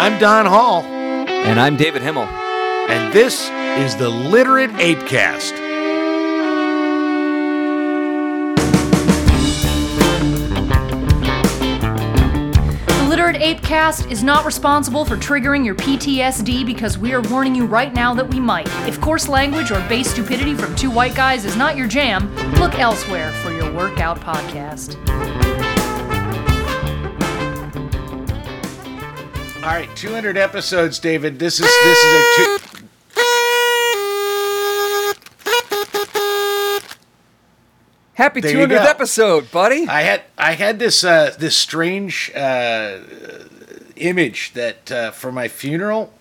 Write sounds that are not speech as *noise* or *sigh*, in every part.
I'm Don Hall, And I'm David Himmel. and this is the Literate Apecast. The Literate Apecast is not responsible for triggering your PTSD because we are warning you right now that we might. If coarse language or base stupidity from two white guys is not your jam, look elsewhere for your workout podcast. All right, 200 episodes, David. This is this is a two. Happy There you 200th go. episode, buddy. I had I had this uh, this strange uh, image that uh, for my funeral.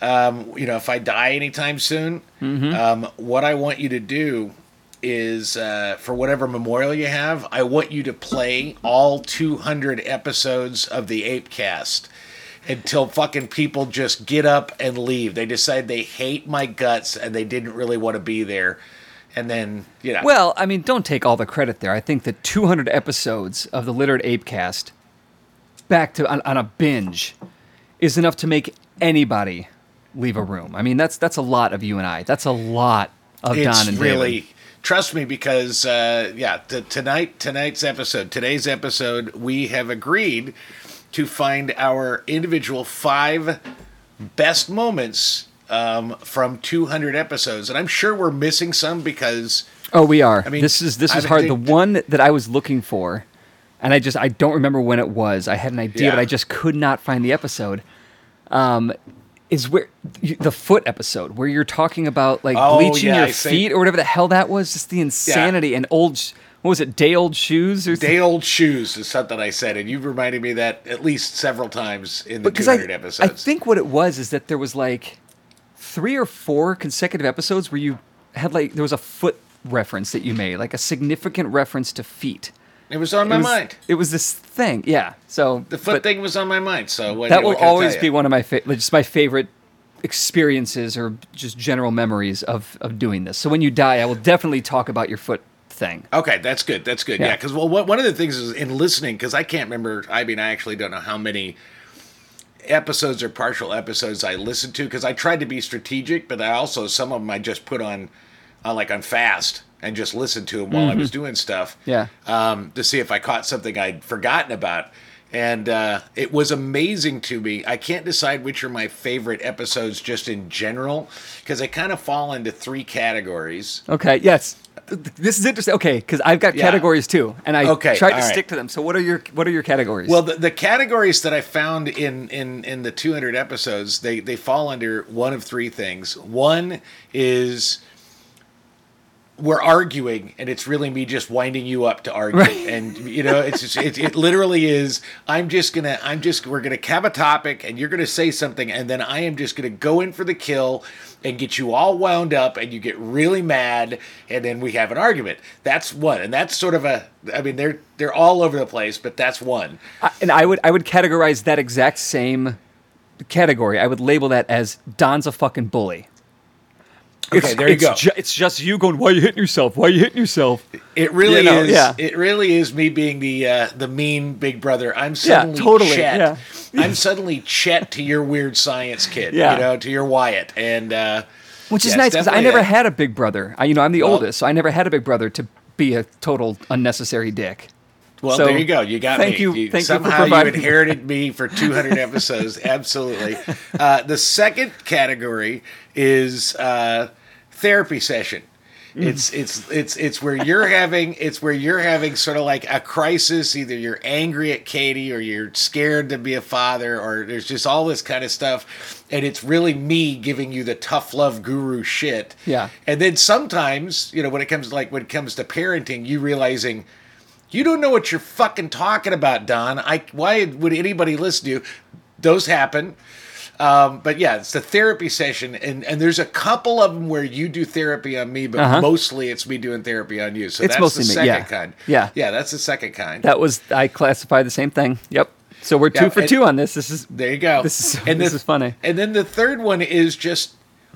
Um, you know, if I die anytime soon, um, what I want you to do is uh, for whatever memorial you have, I want you to play all 200 episodes of the Apecast until fucking people just get up and leave. They decide they hate my guts and they didn't really want to be there, and then you know. Well, I mean, don't take all the credit there. I think that 200 episodes of the Literate Apecast back to on, on a binge is enough to make anybody leave a room. I mean, that's that's a lot of you and I. That's a lot of it's Don and really David. trust me because uh, yeah t- tonight tonight's episode today's episode we have agreed to find our individual five best moments um, from 200 episodes and i'm sure we're missing some because Oh, we are. I mean, this is this I is would hard. think- the one that I was looking for, and I just I don't remember when it was. I had an idea, but I just could not find the episode. Um, is where the foot episode where you're talking about like Oh, bleaching yeah, your I feet or whatever the hell that was. Just the insanity and old. What was it? Day old shoes or day old shoes is something i said and you've reminded me of that at least several times in the because 200 I, episodes I think what it was is that there was like three or four consecutive episodes where you had like there was a foot reference that you made, like a significant reference to feet. it was on my was, mind It was this thing, yeah. So the foot thing was on my mind so what, that will always be one of my fa- just my favorite experiences or just general memories of of doing this. So when you die, I will definitely talk about your foot thing. Okay, that's good. That's good. Yeah, Yeah. because well, one of the things is in listening, because I can't remember. I mean, I actually don't know how many episodes or partial episodes I listened to because I tried to be strategic, but I also some of them I just put on, on like on fast and just listened to them while I was doing stuff. Mm-hmm. Yeah. Um, to see if I caught something I'd forgotten about. And uh, it was amazing to me. I can't decide which are my favorite episodes just in general because they kind of fall into three categories. Okay, yes. Th- th- This is interesting. Okay, because I've got Yeah. categories too, and I Okay, tried to right. stick to them. So what are your what are your categories? Well, the, the categories that I found in, in, in the 200 episodes, they, they fall under one of three things. One is we're arguing, and it's really me just winding you up to argue. Right. And you know, it's just, it, it literally is. I'm just gonna, I'm just, we're gonna have a topic, and you're gonna say something, and then I am just gonna go in for the kill and get you all wound up, and you get really mad, and then we have an argument. That's one, and that's sort of a. I mean, they're they're all over the place, but that's one. I- and I would I would categorize that exact same category. I would label that as Don's a fucking bully. Okay, It's- there you it's go. ju- it's just you going, why are you hitting yourself? Why are you hitting yourself? It really You know, is. yeah. It really is me being the uh, the mean big brother. I'm suddenly totally, Chet. yeah. *laughs* I'm suddenly Chet to your weird science kid. Yeah. You know, to your Wyatt. And uh, Which is yeah, nice because I never a- had a big brother. I, you know, I'm the Well- oldest, so I never had a big brother to be a total unnecessary dick. Well, So, there you go. You got thank me. you- thank you for somehow you providing- inherited me *laughs* for 200 episodes. Absolutely. Uh, the second category is uh, therapy session. Mm. It's it's it's it's where you're *laughs* having it's where you're having sort of like a crisis. Either you're angry at Katie or you're scared to be a father, or there's just all this kind of stuff, and it's really me giving you the tough love guru shit. Yeah. And then sometimes, you know, when it comes to like when it comes to parenting, you realizing you don't know what you're fucking talking about, Don. I why would anybody listen to you? Those happen. Um, but yeah, it's the therapy session, and, and there's a couple of them where you do therapy on me, but Uh-huh. mostly it's me doing therapy on you. So It's that's mostly the me, second yeah. kind. Yeah. yeah, that's the second kind. That was I classify the same thing. Yep. So we're two Yeah, for two on this. This is There you go. This is- and this the- is funny. And then the third one is just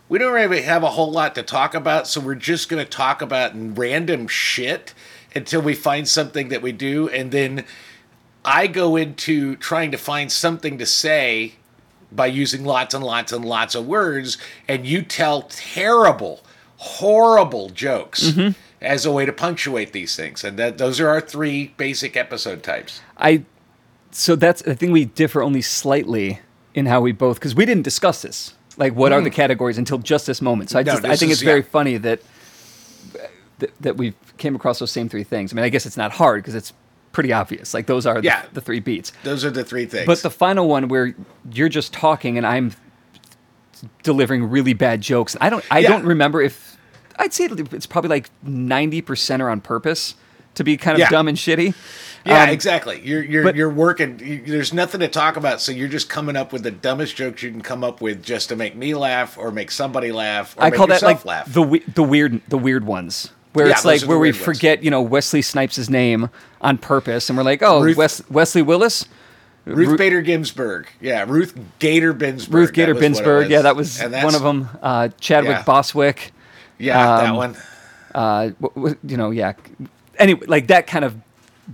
we don't really have a whole lot to talk about, so we're just going to talk about random shit until we find something that we do, and then I go into trying to find something to say by using lots and lots and lots of words, and you tell terrible, horrible jokes Mm-hmm. as a way to punctuate these things. And that those are our three basic episode types. I so that's I think we differ only slightly in how we both because we didn't discuss this. Like, what are the categories until just this moment? So I Hmm. No, just I think is- it's very yeah. funny that, that that we came across those same three things. I mean, I guess it's not hard because it's pretty obvious. Like those are the, Yeah. the three beats. Those are the three things. But the final one where you're just talking and I'm delivering really bad jokes. I don't I Yeah. don't remember if I'd say it's probably like 90% are on purpose to be kind of Yeah. dumb and shitty. Yeah, Um, exactly. You're you're but- you're working. You, there's nothing to talk about, so you're just coming up with the dumbest jokes you can come up with just to make me laugh or make somebody laugh or I make call that like laugh. the the weird the weird ones where Yeah, it's like where we ones. forget you know Wesley Snipes' name on purpose and we're like oh Ruth- Wes, Wesley Willis Ruth Ru- Bader Ginsburg. Yeah, Ruth Gator Binsburg. Ruth Gator was what it Binsburg yeah that was one of them uh, Chadwick Yeah. Boswick Yeah, that um, one. uh, w- w- you know yeah anyway like that kind of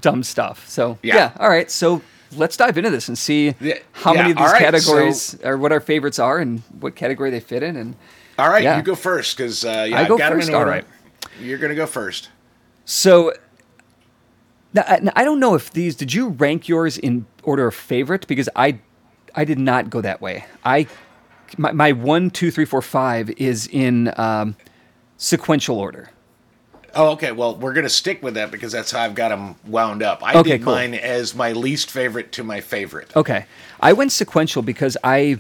dumb stuff so yeah, Yeah. all right so let's dive into this and see how many of these right, categories or what our favorites are and what category they fit in and All right, you go first because uh, yeah, I I've go got first, in all right. You're gonna go first. So, I I don't know if these. Did you rank yours in order of favorite? Because I, I did not go that way. I, my, my one, two, three, four, five is in um, sequential order. Oh, okay. Well, we're gonna stick with that because that's how I've got them wound up. I Okay, did cool. mine as my least favorite to my favorite. Okay, I went sequential because I,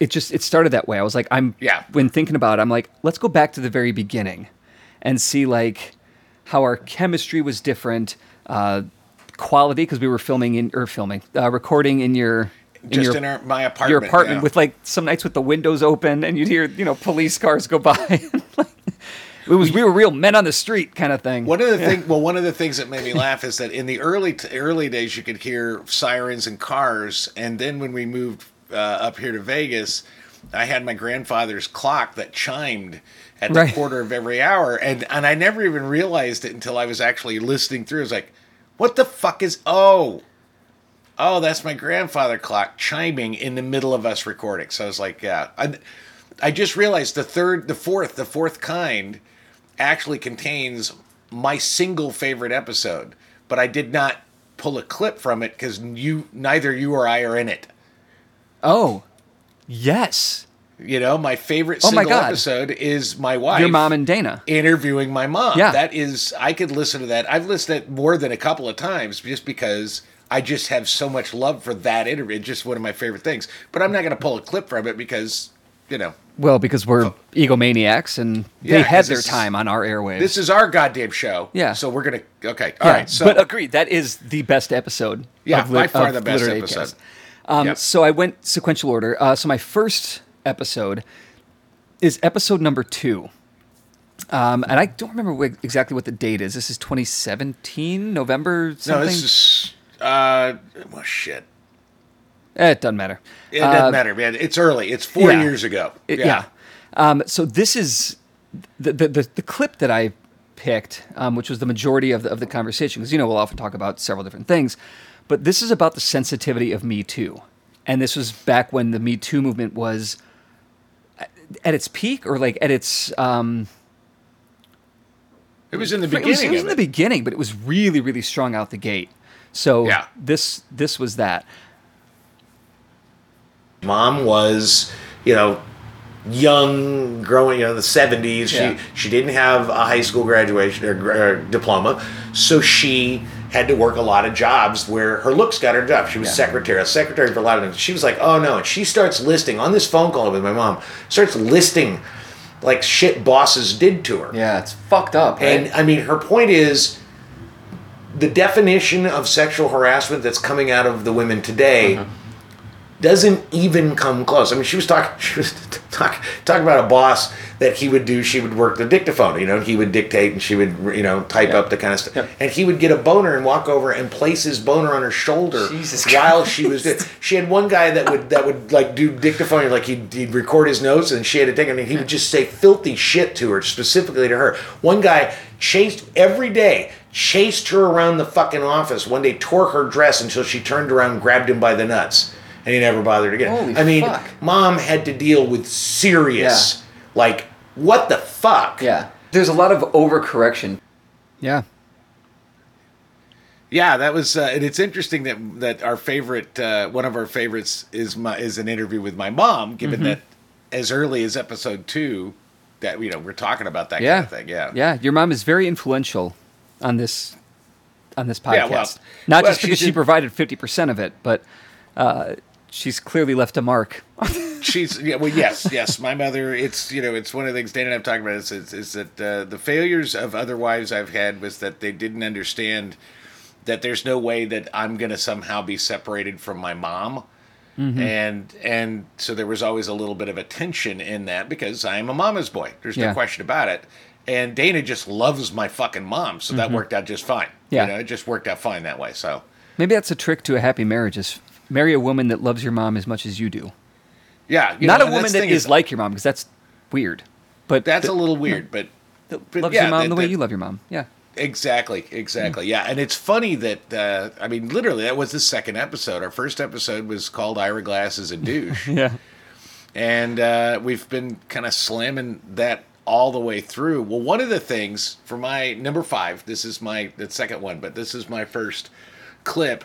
it just it started that way. I was like, I'm Yeah. When thinking about it, I'm like, let's go back to the very beginning, and see like how our chemistry was different, uh, quality because we were filming in or filming, uh, recording in your in Just your in our, my apartment. your apartment yeah. with like some nights with the windows open and you'd hear you know police cars go by. *laughs* it was we were real men on the street kind of thing. One of the thing, well, one of the things that made me laugh is that in the early early days you could hear sirens and cars, and then when we moved uh, up here to Vegas, I had my grandfather's clock that chimed at the Right. quarter of every hour, and and I never even realized it until I was actually listening through. I was like, "What the fuck is oh." Oh, that's my grandfather clock chiming in the middle of us recording. So I was like, yeah. I, I just realized the third, the fourth, the fourth kind actually contains my single favorite episode, but I did not pull a clip from it because you, neither you or I are in it. Oh, yes, You know, my favorite Oh my single God. episode is my wife. your mom and Dana. interviewing my mom. Yeah. That is, I could listen to that. I've listened to it more than a couple of times just because I just have so much love for that interview. It's just one of my favorite things. But I'm not going to pull a clip from it because, you know, Well, because we're egomaniacs and they Oh. Yeah, had their time on our airwaves. this is our goddamn show. Yeah. So we're going to, okay. all right. yeah, So, but agreed, that is the best episode. Yeah, of by far the best episode. Um, Yep. So I went sequential order. Uh, so my first episode is episode number two. Um, and I don't remember wh- exactly what the date is. This is 2017, November something. no, this is, uh, well, shit. Eh, it doesn't matter. It doesn't Uh, matter, man. It's early. It's four yeah. years ago. It- yeah. Um, so this is the, the the the clip that I picked, um, which was the majority of the, of the conversation, because you know we'll often talk about several different things, but this is about the sensitivity of Me Too, and this was back when the Me Too movement was at- at its peak, or like at its um, It was in the it was, beginning. it was in the it. beginning, but it was really really strong out the gate. So Yeah. this this was that. mom was, you know, young, growing, you know, the 70s. Yeah. She she didn't have a high school graduation or, or diploma, so she had to work a lot of jobs where her looks got her job. She was Yeah. secretary, a secretary for a lot of things. She was like, "Oh no!" And she starts listing on this phone call with my mom. Starts listing like shit bosses did to her. Yeah, it's fucked up. And I mean, her point is the definition of sexual harassment that's coming out of the women today Uh-huh. Doesn't even come close. I mean, she was talking, *laughs* she was talk, talking about a boss that he would do. She would work the dictaphone, you know, he would dictate and she would, you know, type Yeah. up the kind of stuff. Yeah. And he would get a boner and walk over and place his boner on her shoulder Jesus while she was. *laughs* She had one guy that would that would like do dictaphone, like he'd, he'd record his notes, and she had to take. I mean, he would just say filthy shit to her, specifically to her. One guy chased every day, chased her around the fucking office. One day, tore her dress until she turned around, and grabbed him by the nuts. And he never bothered again. Holy I mean, fuck. mom had to deal with serious, like, what the fuck? Yeah. There's a lot of overcorrection. Yeah. Yeah, that was, uh, and it's interesting that that our favorite, uh, one of our favorites, is my is an interview with my mom. Given Mm-hmm. that, as early as episode two, that you know we're talking about that Yeah. kind of thing. Yeah, Yeah. Your mom is very influential on this on this podcast. Yeah, well- Not well, just because she did- provided fifty percent of it, but uh, she's clearly left a mark. *laughs* she's yeah well yes yes. My mother it's you know it's one of the things Dan and I've talked about is is, is that uh, the failures of other wives I've had was that they didn't understand that there's no way that I'm gonna somehow be separated from my mom. And and so there was always a little bit of a tension in that because I am a mama's boy. There's Yeah. no question about it. And Dana just loves my fucking mom so that worked out just fine. Yeah. you know it just worked out fine that way so. Maybe that's a trick to a happy marriage: is marry a woman that loves your mom as much as you do. yeah you Not know, a woman the that thing is like your mom, because that's weird. But that's that- a little weird but but loves yeah, your mom that- the way that- you love your mom. Yeah. Exactly, exactly. Yeah, and it's funny that uh, I mean, literally, that was the second episode. Our first episode was called "Ira Glass is a *laughs* douche," Yeah. and uh, we've been kind of slamming that all the way through. Well, one of the things for my number five, this is my the second one, but this is my first clip,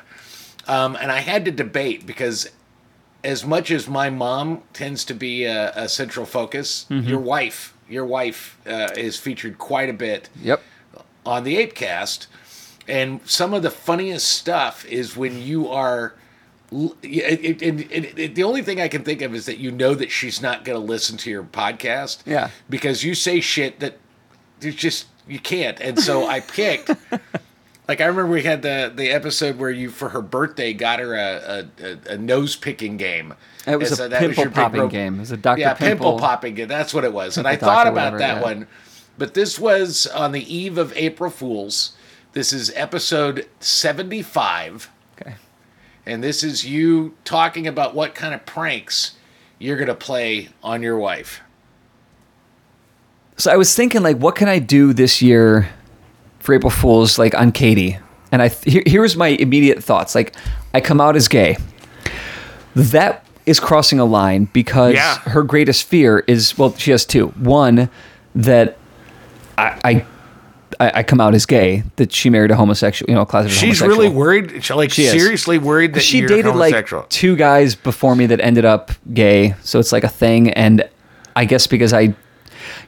um, and I had to debate because as much as my mom tends to be a, a central focus, your wife, your wife uh, is featured quite a bit Yep. on the Apecast, and some of the funniest stuff is when you are. It, it, it- the only thing I can think of is that you know that she's not going to listen to your podcast. Yeah. Because you say shit that you just you can't, and so I picked. *laughs* Like I remember we had the the episode where you for her birthday got her a a, a, a nose picking game. It was a so was pimple big popping game. It was a Dr. Yeah, pimple, Pimple- popping game. That's what it was. *laughs* And I thought about whatever, that yeah. one, but this was on the eve of April Fools. This is episode seventy five, Okay. and this is you talking about what kind of pranks you're gonna play on your wife. So I was thinking, like, what can I do this year for April Fools, like on Katie? And I here, here's my immediate thoughts. Like, I come out as gay. That is crossing a line because Yeah. her greatest fear is well, she has two. One that I. I I come out as gay. That she married a homosexual, you know, closeted She's really worried. She, like She seriously worried that she dated like two guys before me that ended up gay so it's like a thing and i guess because i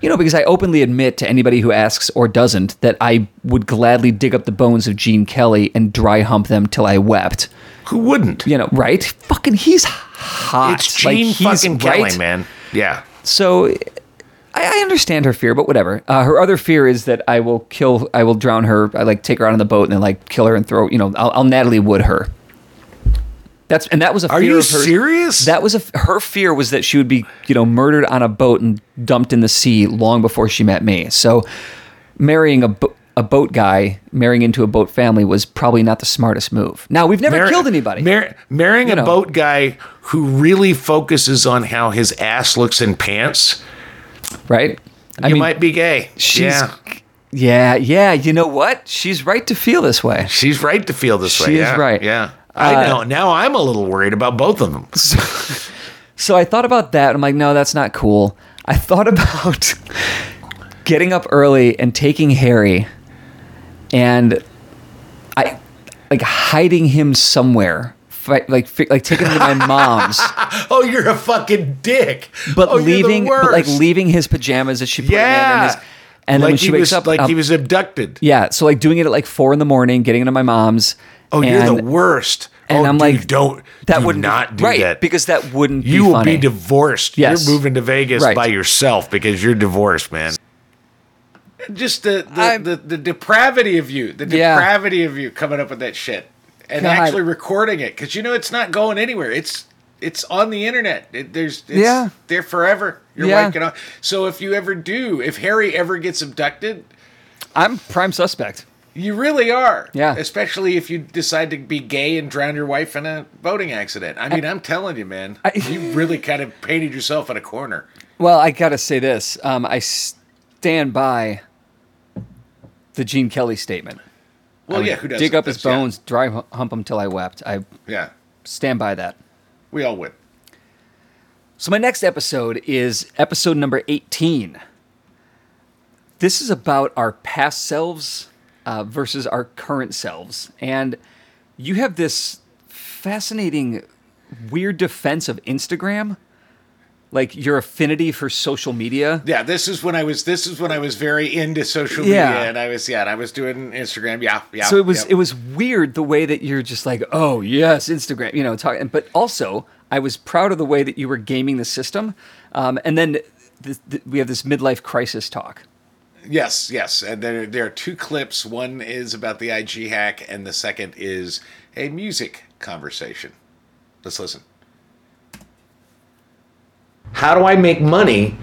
you know because i openly admit to anybody who asks or doesn't that i would gladly dig up the bones of gene kelly and dry hump them till i wept Who wouldn't? you know right fucking he's hot It's Like, Gene he's- fucking right? Kelly, man. Yeah. so I, I understand her fear, but whatever. Uh, her other fear is that I will kill, I will drown her. I like take her out on the boat and then like kill her and throw. You know, I'll, I'll Natalie Wood her. That's and that was a Are fear you of hers. serious? That was a her fear was that she would be you know murdered on a boat and dumped in the sea long before she met me. So marrying a bo- a boat guy, marrying into a boat family was probably not the smartest move. Now we've never Mar- killed anybody. Mar- marrying You know. a boat guy who really focuses on how his ass looks in pants, right? I you mean, might be gay. she's yeah. yeah, yeah. You know what? She's right to feel this way. She's right to feel this way. She is yeah, right. Yeah. I Uh, know. Now I'm a little worried about both of them. *laughs* So I thought about that. I'm like, no, that's not cool. I thought *laughs* about getting up early and taking Harry and I like hiding him somewhere. Fi- Like, like taking him to my *laughs* mom's, Oh, you're a fucking dick. but oh, leaving, but like leaving his pajamas that she put him in. And, his, and then like when she he wakes was, up, like um, he was abducted. yeah. So like doing it at like four in the morning, getting into my mom's. Oh, you're the worst. And oh, I'm dude, like, don't That do wouldn't not do right, that because that wouldn't you be will funny. be divorced. Yes. You're moving to Vegas Right. by yourself because you're divorced, man. Just the the, I'm- the, the depravity of you, the Yeah. depravity of you coming up with that shit and God. actually recording it because you know it's not going anywhere. It's it's on the internet. It, there's it's Yeah. there forever. Your Yeah. wife can. So if you ever do, if Harry ever gets abducted, I'm prime suspect. You really are. Yeah. Especially if you decide to be gay and drown your wife in a boating accident. I mean, I'm telling you, man, I- you really kind of painted yourself in a corner. Well, I gotta say this. Um, I stand by the Gene Kelly statement. Well, yeah, who does dig up his bones, dry hu- hump him till I wept. I Yeah. stand by that. We all would. So my next episode is episode number 18. This is about our past selves uh, versus our current selves. And you have this fascinating, weird defense of Instagram, like your affinity for social media. Yeah, this is when I was. This is when I was very into social Yeah. media, and I was yeah, and I was doing Instagram. Yeah, yeah. so it was it was weird the way that you're just like, oh yes, Instagram, you know, talking. But also, I was proud of the way that you were gaming the system. Um, and then th- th- we have this midlife crisis talk. Yes, yes. And there, there are two clips. One is about the IG hack, and the second is a music conversation. Let's listen. How do I make money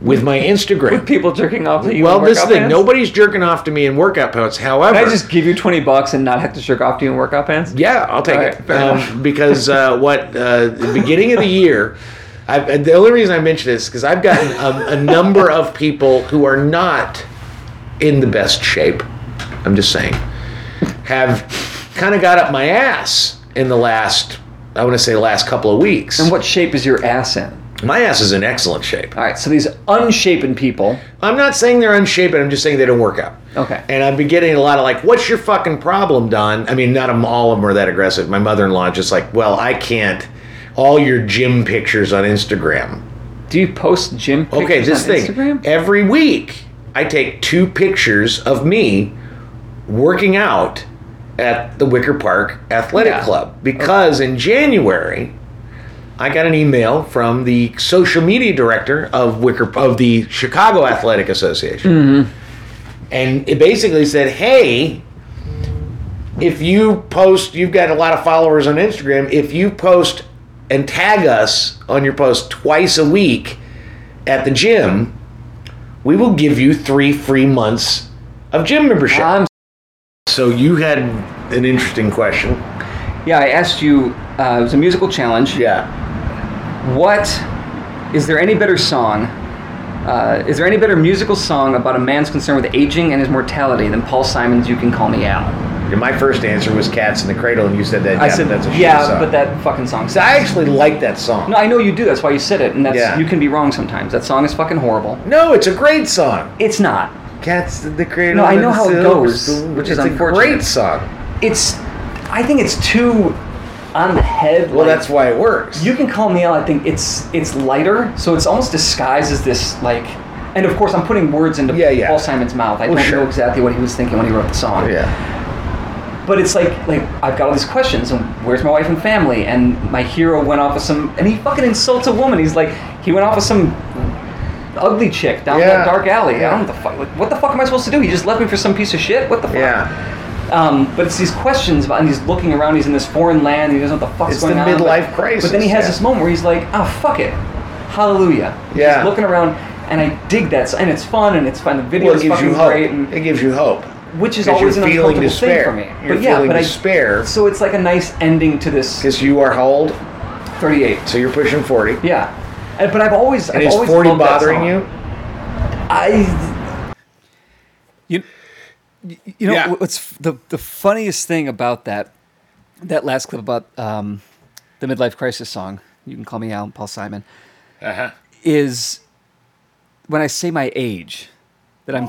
with my Instagram? People jerking off. To you. well, this is the thing. Nobody's jerking off to me in workout pants. However, Can I just give you twenty bucks and not have to jerk off to you in workout pants? Yeah, I'll take All it. right. Um, because uh, what uh, the beginning of the year, I've, the only reason I mention this is because I've gotten a, a number of people who are not in the best shape. I'm just saying, have kind of got up my ass in the last, I want to say, last couple of weeks. And what shape is your ass in? my ass is in excellent shape. All right, so these unshapen people. I'm not saying they're unshapen. I'm just saying they don't work out. Okay. And I've been getting a lot of like, "What's your fucking problem, Don?" I mean, not all of them are that aggressive. My mother-in-law just like, "Well, I can't." All your gym pictures on Instagram. Do you post gym pictures Okay, this on thing. Instagram? Every week, I take two pictures of me working out at the Wicker Park Athletic Yeah. Club because in January, I got an email from the social media director of Wicker of the Chicago Athletic Association, Mm-hmm. and it basically said, "Hey." If you post, you've got a lot of followers on Instagram. If you post and tag us on your post twice a week at the gym, we will give you three free months of gym membership. I'm so you had an interesting question. Yeah, I asked you. Uh, it was a musical challenge. Yeah. What is there any better song? Uh, is there any better musical song about a man's concern with aging and his mortality than Paul Simon's "You Can Call Me Al"? And my first answer was "Cats in the Cradle," and you said that. I yeah, said, that's a shit yeah, song. but that fucking song. So I actually like that song. no, I know you do. That's why you said it, and that's Yeah. you can be wrong sometimes. That song is fucking horrible. No, it's a great song. It's not. Cats in the Cradle. No, I know how it Silver goes, Spoon. which is it's a unfortunate. great song. It's. I think it's too on the head. Well, like- that's why it works. You can call me Al. I think it's it's lighter, so it's almost disguised as this like. And of course, I'm putting words into Yeah, yeah. Paul Simon's mouth. I don't sure. know exactly what he was thinking when he wrote the song. yeah. But it's like like I've got all these questions. And where's my wife and family? And my hero went off with some, and he fucking insults a woman. He's like, he went off with some ugly chick down Yeah. that dark alley. I don't know what the fuck. Like, what the fuck am I supposed to do? He just left me for some piece of shit. What the fuck? Yeah. Um, but it's these questions about, and he's looking around. He's in this foreign land. He doesn't know what the fuck's It's going the on. but- midlife crisis, But then he has yeah. this moment where he's like, "Oh fuck it, hallelujah." He's Yeah. looking around, and I dig that, and it's fun, and it's fun. The video Well, is gives fucking you hope. great, and It gives you hope. Which is always you're an feeling uncomfortable thing despair. for me. You're but yeah, feeling but despair. I so it's like a nice ending to this. Because you are how old? 38. So you're pushing 40. Yeah, and, but I've always And I've is always 40 loved that bothering song. you? I you you know Yeah. what's the the funniest thing about that that last clip about um, the midlife crisis song you can call me Al Paul Simon Uh huh. is when I say my age that I'm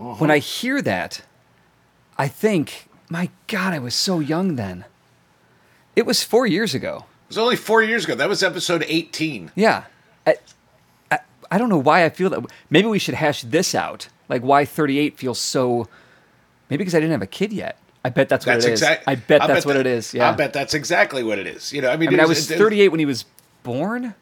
Uh-huh. when I hear that I think my god I was so young then it was 4 years ago It was only four years ago. That was episode 18. Yeah. I, I, I don't know why I feel that. Maybe we should hash this out. Like why 38 feels so. Maybe because I didn't have a kid yet. I bet that's what That's it is. exactly. I bet that's what it is. Yeah. I bet that's exactly what it is. You know, I mean, I mean, it I was it- 38 when he was born.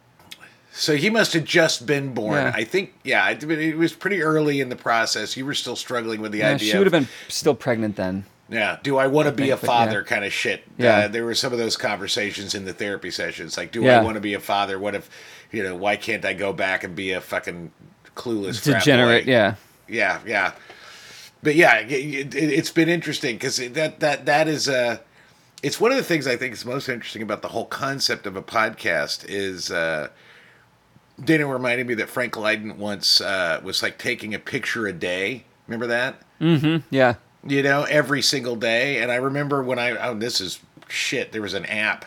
So he must have just been born. Yeah. I think. Yeah, I mean, it was pretty early in the process. You were still struggling with the Yeah, idea. she would have been still pregnant then. Yeah. Do I want to be a think, but yeah. father? Kind of shit. Yeah. Uh, there were some of those conversations in the therapy sessions. Like, do. I want to be a father? What if, you know, why can't I go back and be a fucking clueless Degenerate. Yeah. yeah, yeah. But yeah, it, it, it's been interesting because that that that is uh It's one of the things I think is most interesting about the whole concept of a podcast is. Uh, Dana reminded me that Frank Lydon once uh, was like taking a picture a day. Remember that? Yeah. You know, every single day. And I remember when I oh this is shit. There was an app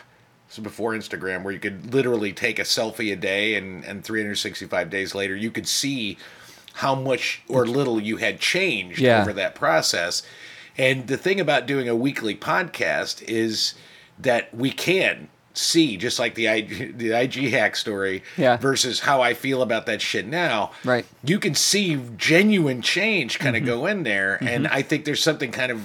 So before Instagram, where you could literally take a selfie a day, and and 365 days later, you could see how much or little you had changed Yeah. over that process. And the thing about doing a weekly podcast is that we can see, just like the IG, the IG hack story, Yeah. versus how I feel about that shit now. Right. You can see genuine change kind of go in there, and I think there's something kind of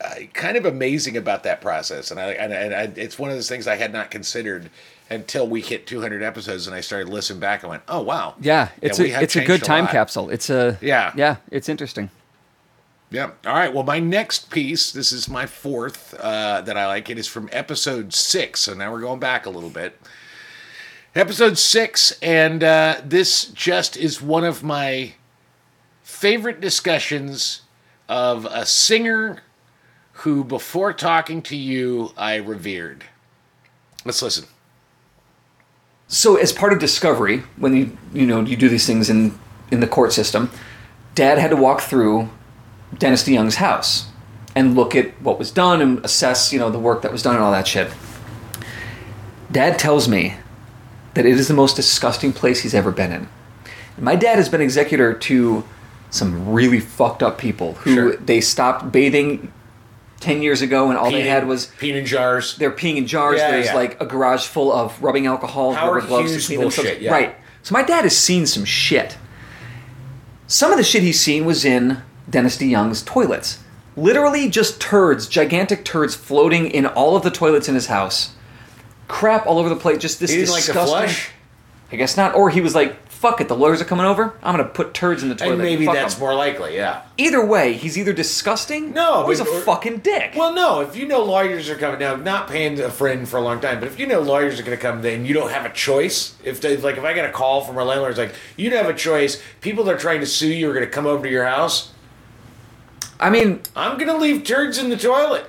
uh, kind of amazing about that process. And I and, and I, it's one of those things I had not considered until we hit 200 episodes, and I started listening back and went, "Oh wow, Yeah, it's a it's a good time lot. capsule. It's a Yeah. yeah. It's interesting. Yeah. All right. Well, my next piece, this is my fourth uh, that I like. It is from episode six. So now we're going back a little bit. Episode six, and uh, this just is one of my favorite discussions of a singer who, before talking to you, I revered. Let's listen. So, as part of discovery, when you you know you do these things in in the court system, Dad had to walk through Dennis DeYoung's house and look at what was done and assess you know the work that was done and all that shit. Dad tells me that it is the most disgusting place he's ever been in. My dad has been executor to some really fucked up people who Sure. they stopped bathing ten years ago and all they had was peeing in jars. they're peeing in jars. Yeah, There's yeah. like a garage full of rubbing alcohol, Howard rubber gloves Hughes to clean themselves. yeah. Right. So my dad has seen some shit. Some of the shit he's seen was in Dennis DeYoung's toilets. Literally just turds, gigantic turds floating in all of the toilets in his house. Crap all over the place. Just this He didn't like disgusting. to flush. I guess not. Or he was like, "Fuck it, the lawyers are coming over. I'm gonna put turds in the toilet." And maybe Fuck that's 'em." more likely, yeah. Either way, he's either disgusting. No, or he's a but- or- fucking dick. Well, no. If you know lawyers are coming now, not paying a friend for a long time, but if you know lawyers are going to come, then you don't have a choice. If they like, if I get a call from our it's like, you don't have a choice. People that are trying to sue you are going to come over to your house. I mean, I'm to leave turds in the toilet.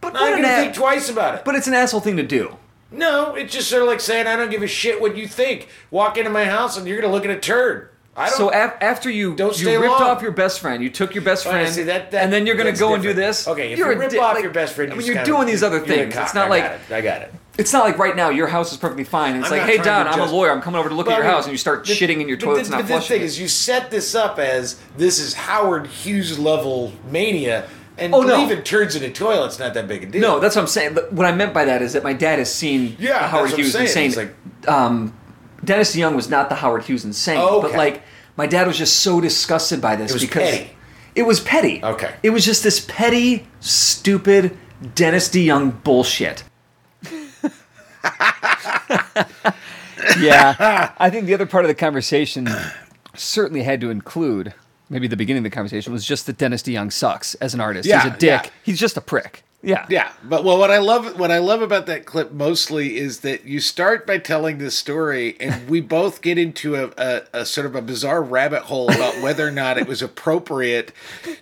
but I'm not going to a- think twice about it. But it's an asshole thing to do. no, it's just sort of like saying I don't give a shit what you think. Walk into my house and you're to look at a turd. I don't. So af- after you Don't you stay ripped long. off your best friend, you took your best oh, right, friend, see, that- that- and then you're going to that's go and do different. this. Okay, if You're you a rip off your best friend, I mean, just you're kinda- doing these other you're a things. cock. It's not I like got it. I got it. It's not like right now your house is perfectly fine. It's I'm like, not hey trying Don, to I'm a lawyer. I'm coming over to look Well, at your I mean, house, and you start the- shitting in your but toilets the, not but the flushing. thing is, you set this up as this is Howard Hughes level mania, and Oh, no. leaving turds in a toilet's not that big a deal. no, that's what I'm saying. But What I meant by that is that my dad has seen Yeah, that's Howard what I'm Hughes saying. insane. It's like- um, Dennis Young was not the Howard Hughes insane, Oh, but okay. like my dad was just so disgusted by this It was because petty. it was petty. Okay. it was just this petty, stupid Dennis DeYoung bullshit. Yeah, I think the other part of the conversation certainly had to include maybe the beginning of the conversation was just that Dennis DeYoung sucks as an artist. Yeah, He's a dick. yeah. He's just a prick. Yeah. Yeah, but well, what I love, what I love about that clip mostly is that you start by telling this story, and we both get into a, a, a sort of a bizarre rabbit hole about whether or not it was appropriate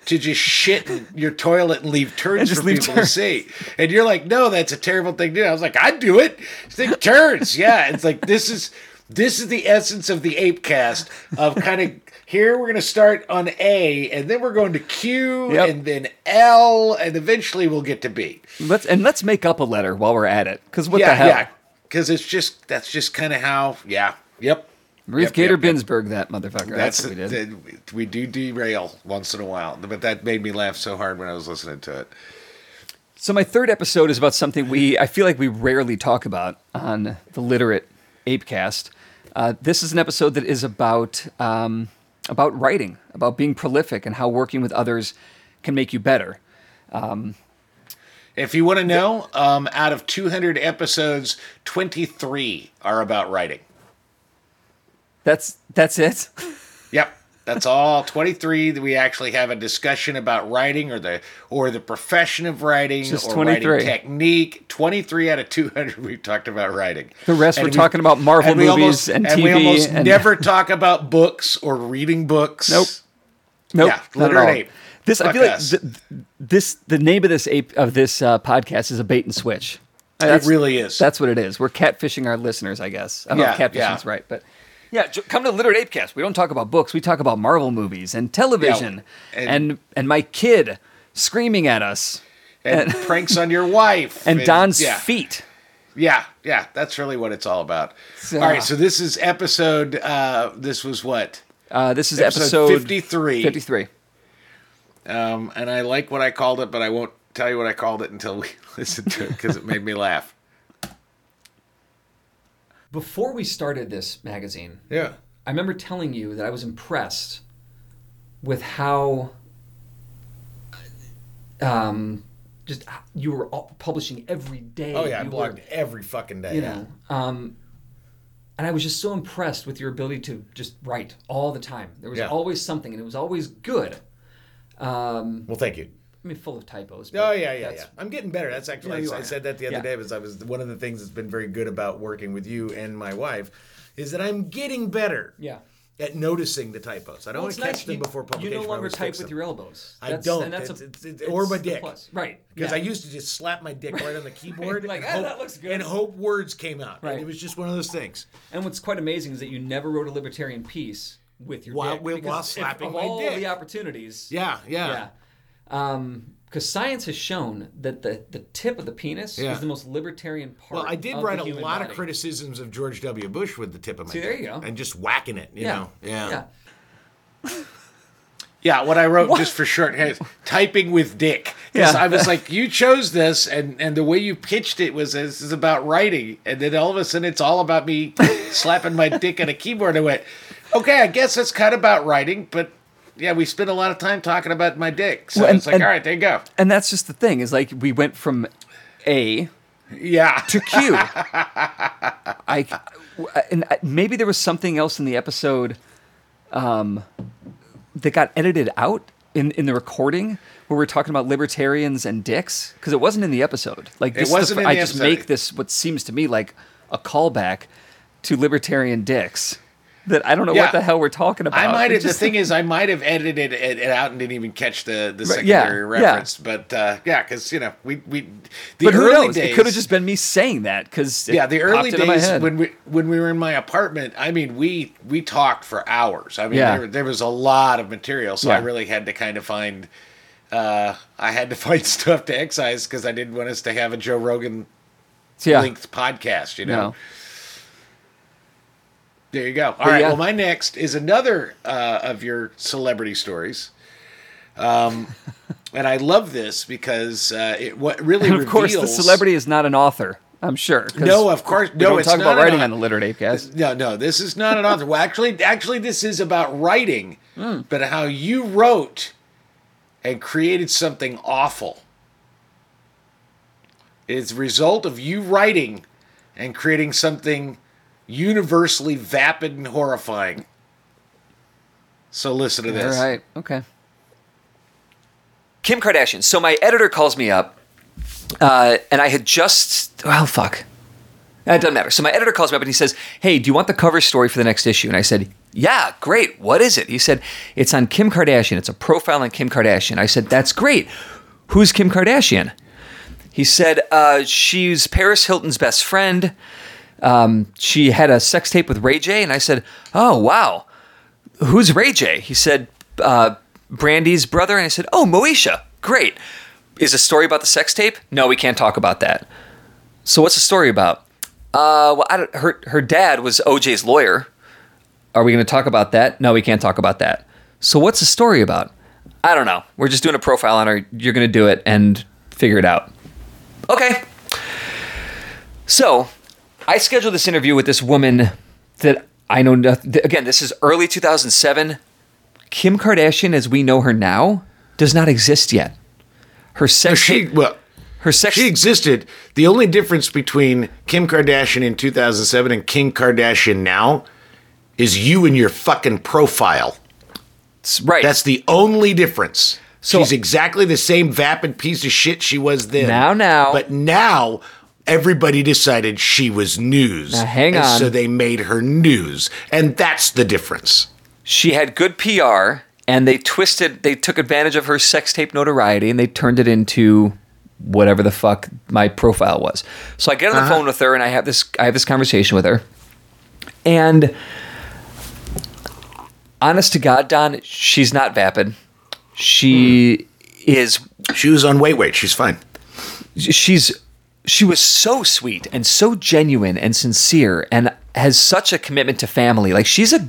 to just shit in your toilet and leave turns for leave people to see. And you're like, no, that's a terrible thing to do. I was like, I'd do it. It's like turds. Yeah, it's like this is this is the essence of the ape cast of kind of here we're going to start on A and then we're going to Q Yep. and then L and eventually we'll get to B. Let's and let's make up a letter while we're at it. Because what yeah, the hell? yeah, because it's just that's just kind of how. Yeah, yep. Ruth Yep, Gator yep. Binsberg, that motherfucker. That's, That's what we did. we do derail once in a while, but that made me laugh so hard when I was listening to it. So my third episode is about something we I feel like we rarely talk about on the Literate Apecast. Uh, this is an episode that is about um, about writing, about being prolific, and how working with others can make you better. If you want to know, um, out of 200 episodes, 23 are about writing. That's that's it. Yep. That's all 23 that we actually have a discussion about writing or the or the profession of writing Just or 23. writing technique. 23 out of 200 we've talked about writing. The rest we're we- talking about Marvel and movies almost, and we almost and- never talk about books or reading books. Nope. Nope, Yeah, not at literate ape. This I Fuck feel like us. th- this the name of this ape of this uh, podcast is a bait and switch. That's- really is. That's what it is. We're catfishing our listeners, I guess. I don't know if Yeah, catfishing's yeah. right, but yeah, j- come to Literate Apecast. We don't talk about books. We talk about Marvel movies and television and- and, and my kid screaming at us and *laughs* pranks on your wife and Don's yeah. feet. Yeah, yeah, that's really what it's all about. So- all right, so this is episode. Uh, this was what, Uh, this is Episode episode, 53. 53. um, and I like what I called it, but I won't tell you what I called it until we *laughs* listen to it because it made me laugh. Before we started this magazine, Yeah. I remember telling you that I was impressed with how um, just you were all publishing every day. Oh yeah, I You blogged were- every fucking day. you yeah. know. Um, and I was just so impressed with your ability to just write all the time. There was Yeah. always something, and it was always good. Um, Well, thank you. I mean, full of typos. Oh but yeah, yeah, that's- yeah. I'm getting better. That's actually Yeah, I, I said that the other Yeah. day. because I was one of the things that's been very good about working with you and my wife is that I'm getting better Yeah. at noticing the typos. I don't Well, want to catch nice. them You- before publication. You no longer type with them. your elbows. I don't. And that's It's- a, it's- it's- or my dick. Right. Because yeah. I used to just slap my dick right on the *laughs* keyboard Like, and, "Ah, hope, that looks good." and hope words came out. Right. And it was just one of those things. And what's quite amazing is that you never wrote a libertarian piece with your While- dick. while because slapping of my all dick. the opportunities. Yeah, yeah. Yeah. Um, because science has shown that the, the tip of the penis Yeah. is the most libertarian part. Well, I did of write a lot body. of criticisms of George W. Bush with the tip of my See, there you go. And just whacking it, you Yeah. know. Yeah. Yeah. *laughs* Yeah, what I wrote just for short is typing with dick. Because Yeah. I was like, *laughs* you chose this, and, and the way you pitched it was this is about writing, and then all of a sudden it's all about me slapping my dick on a keyboard. I went, okay, I guess that's kind of about writing, but yeah, we spent a lot of time talking about my dick, so Well, and- it's like, and- all right, there you go. And that's just the thing is like we went from A Yeah, to Q. *laughs* I and maybe there was something else in the episode um, that got edited out in, in the recording where we're talking about libertarians and dicks because it wasn't in the episode. Like this is the wasn't in I the just episode. make this what seems to me like a callback to libertarian dicks that I don't know Yeah. what the hell we're talking about. I might have. The thing is, I might have edited it, it out and didn't even catch the the Right, yeah, secondary yeah. reference. But uh, yeah, because you know, we we the but early knows? days. It could have just been me saying that because yeah, the early days when we when we were in my apartment, I mean, we we talked for hours. I mean, Yeah. there, there was a lot of material, so I really had to kind of find. Uh, I had to *laughs* find stuff to excise because I didn't want us to have a Joe Rogan yeah. linked podcast. You know. No. There you go. All right. yeah. Well, my next is another uh, of your celebrity stories. Um, *laughs* and I love this because uh, it what really And of course, the celebrity is not an author. I'm sure. No, of course, no. don't it's talk about writing on the Literate Apecast. No, no, this is not an author. Well, actually, actually, this is about writing, *laughs* Hmm. but how you wrote and created something awful. It's a result of you writing and creating something universally vapid and horrifying. So listen to this. right. Okay. Kim Kardashian. So my editor calls me up, uh, and I had just well, fuck. It doesn't matter. So my editor calls me up and he says, "Hey, do you want the cover story for the next issue?" And I said, "Yeah, great. What is it?" He said, "It's on Kim Kardashian. It's a profile on Kim Kardashian." I said, "That's great. Who's Kim Kardashian?" He said, uh, "She's Paris Hilton's best friend. Um, she had a sex tape with Ray J." And I said, "Oh, wow." who's Ray J? He said, uh, Brandy's brother. And I said, oh, Moesha. Great. Is a story about the sex tape? No, we can't talk about that. So what's the story about? Uh, well, her, her dad was OJ's lawyer. Are we going to talk about that? No, we can't talk about that. So what's the story about? I don't know. We're just doing a profile on her. You're going to do it and figure it out. Okay. So I scheduled this interview with this woman that I know nothing. Again, this is early 2007. Kim Kardashian, as we know her now, does not exist yet. Her sex She well, her sex she existed. The only difference between Kim Kardashian in 2007 and Kim Kardashian now is you and your fucking profile. right. That's the only difference. So- She's exactly the same vapid piece of shit she was then. Now, now. But now everybody decided she was news. Now, hang and on. So they made her news. And that's the difference. she had good PR and they twisted they took advantage of her sex tape notoriety and they turned it into whatever the fuck my profile was. So I get on the uh-huh. phone with her and I have this I have this conversation with her. And honest to God, Don, she's not vapid. She hmm. is She was on weight weight. She's fine. she's she was so sweet and so genuine and sincere and has such a commitment to family. Like she's a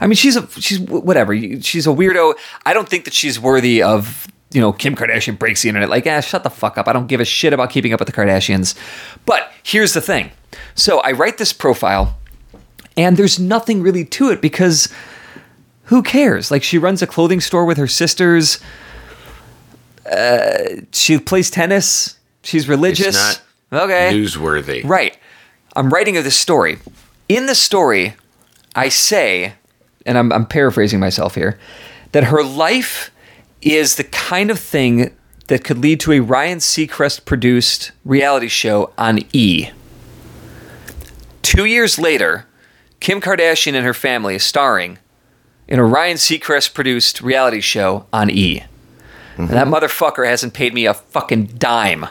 I mean, she's a she's whatever. She's a weirdo. I don't think that she's worthy of you know Kim Kardashian breaks the internet. Like, ah, shut the fuck up. I don't give a shit about keeping up with the Kardashians. But here's the thing. So I write this profile, and there's nothing really to it because who cares? Like, she runs a clothing store with her sisters. Uh, she plays tennis. She's religious. Okay. newsworthy. Right. I'm writing of this story. In the story, I say and I'm, I'm paraphrasing myself here, that her life is the kind of thing that could lead to a Ryan Seacrest produced reality show on E. Two years later, Kim Kardashian and her family is starring in a Ryan Seacrest produced reality show on E. Mm-hmm. And that motherfucker hasn't paid me a fucking dime.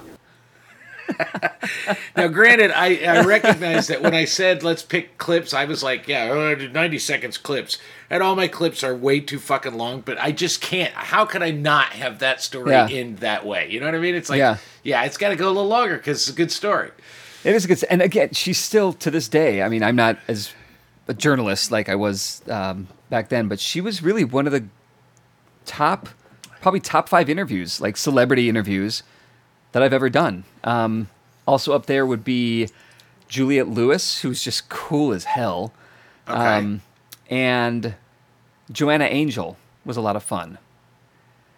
*laughs* now, granted, I, I recognize that when I said let's pick clips, I was like, yeah, uh, 90 seconds clips. And all my clips are way too fucking long, but I just can't. How could I not have that story yeah. in that way? You know what I mean? It's like, yeah, yeah it's got to go a little longer because it's a good story. It is a good, and again, she's still to this day. I mean, I'm not as a journalist like I was um, back then, but she was really one of the top, probably top five interviews, like celebrity interviews that I've ever done. Um, also up there would be Juliette Lewis, who's just cool as hell. Okay. Um, and Joanna Angel was a lot of fun.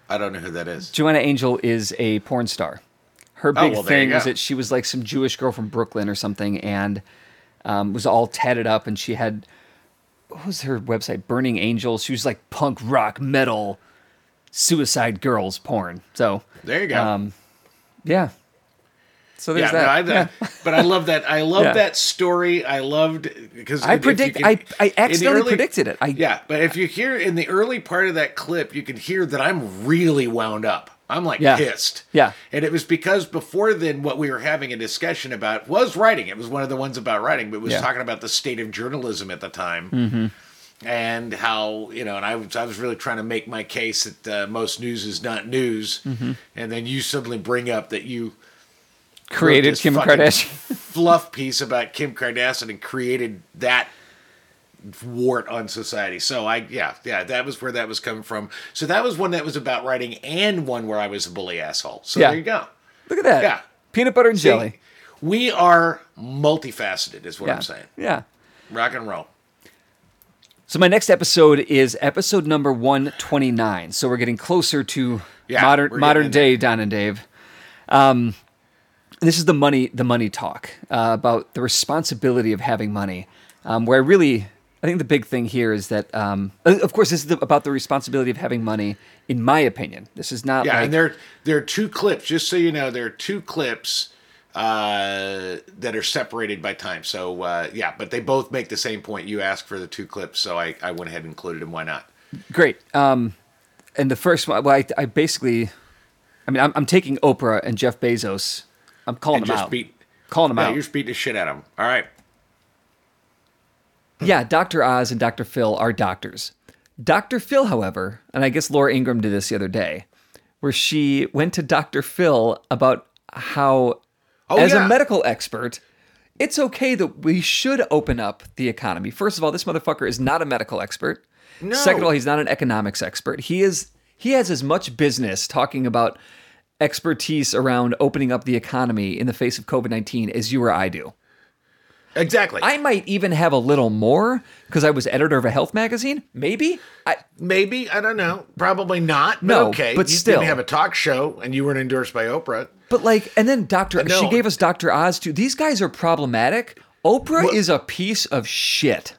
I don't know who that is. Joanna Angel is a porn star. Her oh, big oh, well, thing was that she was like some Jewish girl from Brooklyn or something, and um, was all tatted up, and she had what was her website? Burning Angels. She was like punk rock metal, suicide girls porn. So there you go. Um, yeah. So there's yeah, that. No, I, yeah. But I love that. I love *laughs* yeah. that story. I loved because I predict. Can, I I accidentally early, predicted it. I, yeah, but if you hear in the early part of that clip, you can hear that I'm really wound up. I'm like yeah. pissed. Yeah. And it was because before then, what we were having a discussion about was writing. It was one of the ones about writing, but it was talking about the state of journalism at the time. Mm-hmm and how you know, and I was I was really trying to make my case that uh, most news is not news, mm-hmm. and then you suddenly bring up that you created Kim Kardashian *laughs* fluff piece about Kim Kardashian and created that wart on society. So I yeah yeah that was where that was coming from. So that was one that was about writing and one where I was a bully asshole. So yeah. there you go. Look at that. Yeah, peanut butter and See, jelly. We are multifaceted, is what yeah. I'm saying. Yeah, rock and roll. So my next episode is episode number 129. So we're getting closer to yeah, modern modern day Don and Dave. Um, this is the money the money talk uh, about the responsibility of having money. Um, where I really I think the big thing here is that um, of course this is the, about the responsibility of having money. In my opinion, this is not. Yeah, like, and there there are two clips. Just so you know, there are two clips uh, that are separated by time. So uh, yeah, but they both make the same point. You asked for the two clips, so I, I went ahead and included them. Why not? Great. Um, and the first one, well, I, I basically, I mean, I'm, I'm, taking Oprah and Jeff Bezos. I'm calling them out. Beat, calling them yeah, out. You're just beating the shit out of them. All right. yeah, Dr. Oz and Dr. Phil are doctors. Dr. Phil, however, and I guess Laura Ingraham did this the other day, where she went to Dr. Phil about how Oh, As yeah. a medical expert, it's okay that we should open up the economy. First of all, this motherfucker is not a medical expert. No. Second of all, he's not an economics expert. He is he has as much business talking about expertise around opening up the economy in the face of COVID-19 as you or I do. Exactly. I might even have a little more because I was editor of a health magazine. Maybe. I, Maybe. I don't know. Probably not. But no. Okay. But you still, didn't have a talk show, and you weren't endorsed by Oprah. But like, and then Doctor, no. she gave us Doctor Oz too. These guys are problematic. Oprah well, is a piece of shit.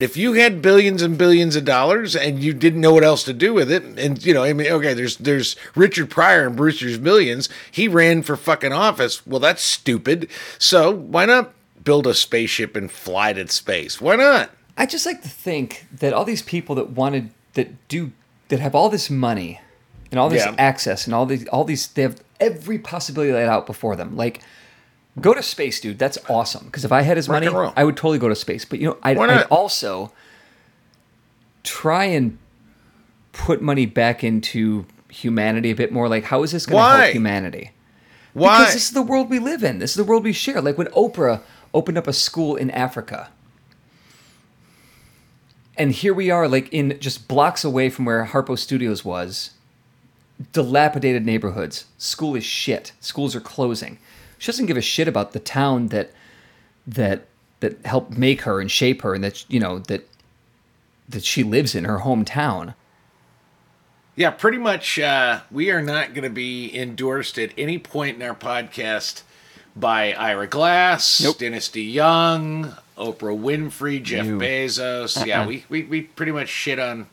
If you had billions and billions of dollars and you didn't know what else to do with it, and you know, I mean, okay, there's there's Richard Pryor and Brewster's Millions. He ran for fucking office. Well, that's stupid. So why not build a spaceship and fly to space? Why not? I just like to think that all these people that wanted that do that have all this money and all this yeah. access and all these all these they have every possibility laid out before them. Like go to space, dude. That's awesome. Because if I had his Rock money, I would totally go to space. But you know, I'd, I'd, also try and put money back into humanity a bit more. Like, how is this going to help humanity? Why? Because this is the world we live in. This is the world we share. Like when Oprah opened up a school in Africa. And here we are, like in just blocks away from where Harpo Studios was, dilapidated neighborhoods. School is shit. Schools are closing. She doesn't give a shit about the town that that that helped make her and shape her, and that you know that that she lives in her hometown. Yeah, pretty much. Uh, we are not going to be endorsed at any point in our podcast by Ira Glass, Nope. Dennis DeYoung, Oprah Winfrey, Jeff No. Bezos. Yeah, Uh-uh. we, we, we pretty much shit on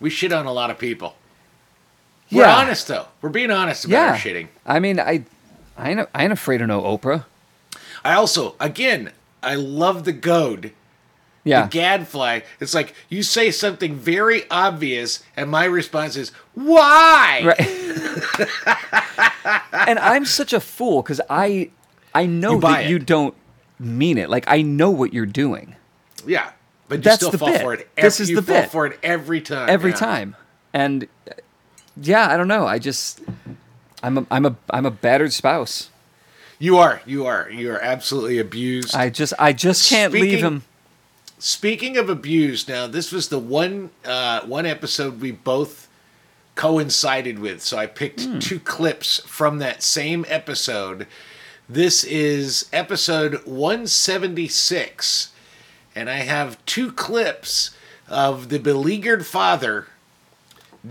we shit on a lot of people. We're Yeah. honest though. We're being honest about Yeah, our shitting. I mean, I, I ain't, I ain't afraid of no Oprah. I also, again, I love the goad. Yeah, The gadfly. It's like you say something very obvious, and my response is, "Why?" Right. *laughs* and I'm such a fool because I I know You that it. you don't mean it. Like I know what you're doing Yeah, but you That's still the fall bit. for it. This is you the fall bit. for it every time. every yeah. time. And yeah, I don't know. I just I'm a I'm a I'm a battered spouse. You are. You are. You are absolutely abused. I just I just can't leave him. Speaking of abused, now this was the one uh, one episode we both coincided with. So I picked Hmm. two clips from that same episode. This is episode 176, and I have two clips of the beleaguered father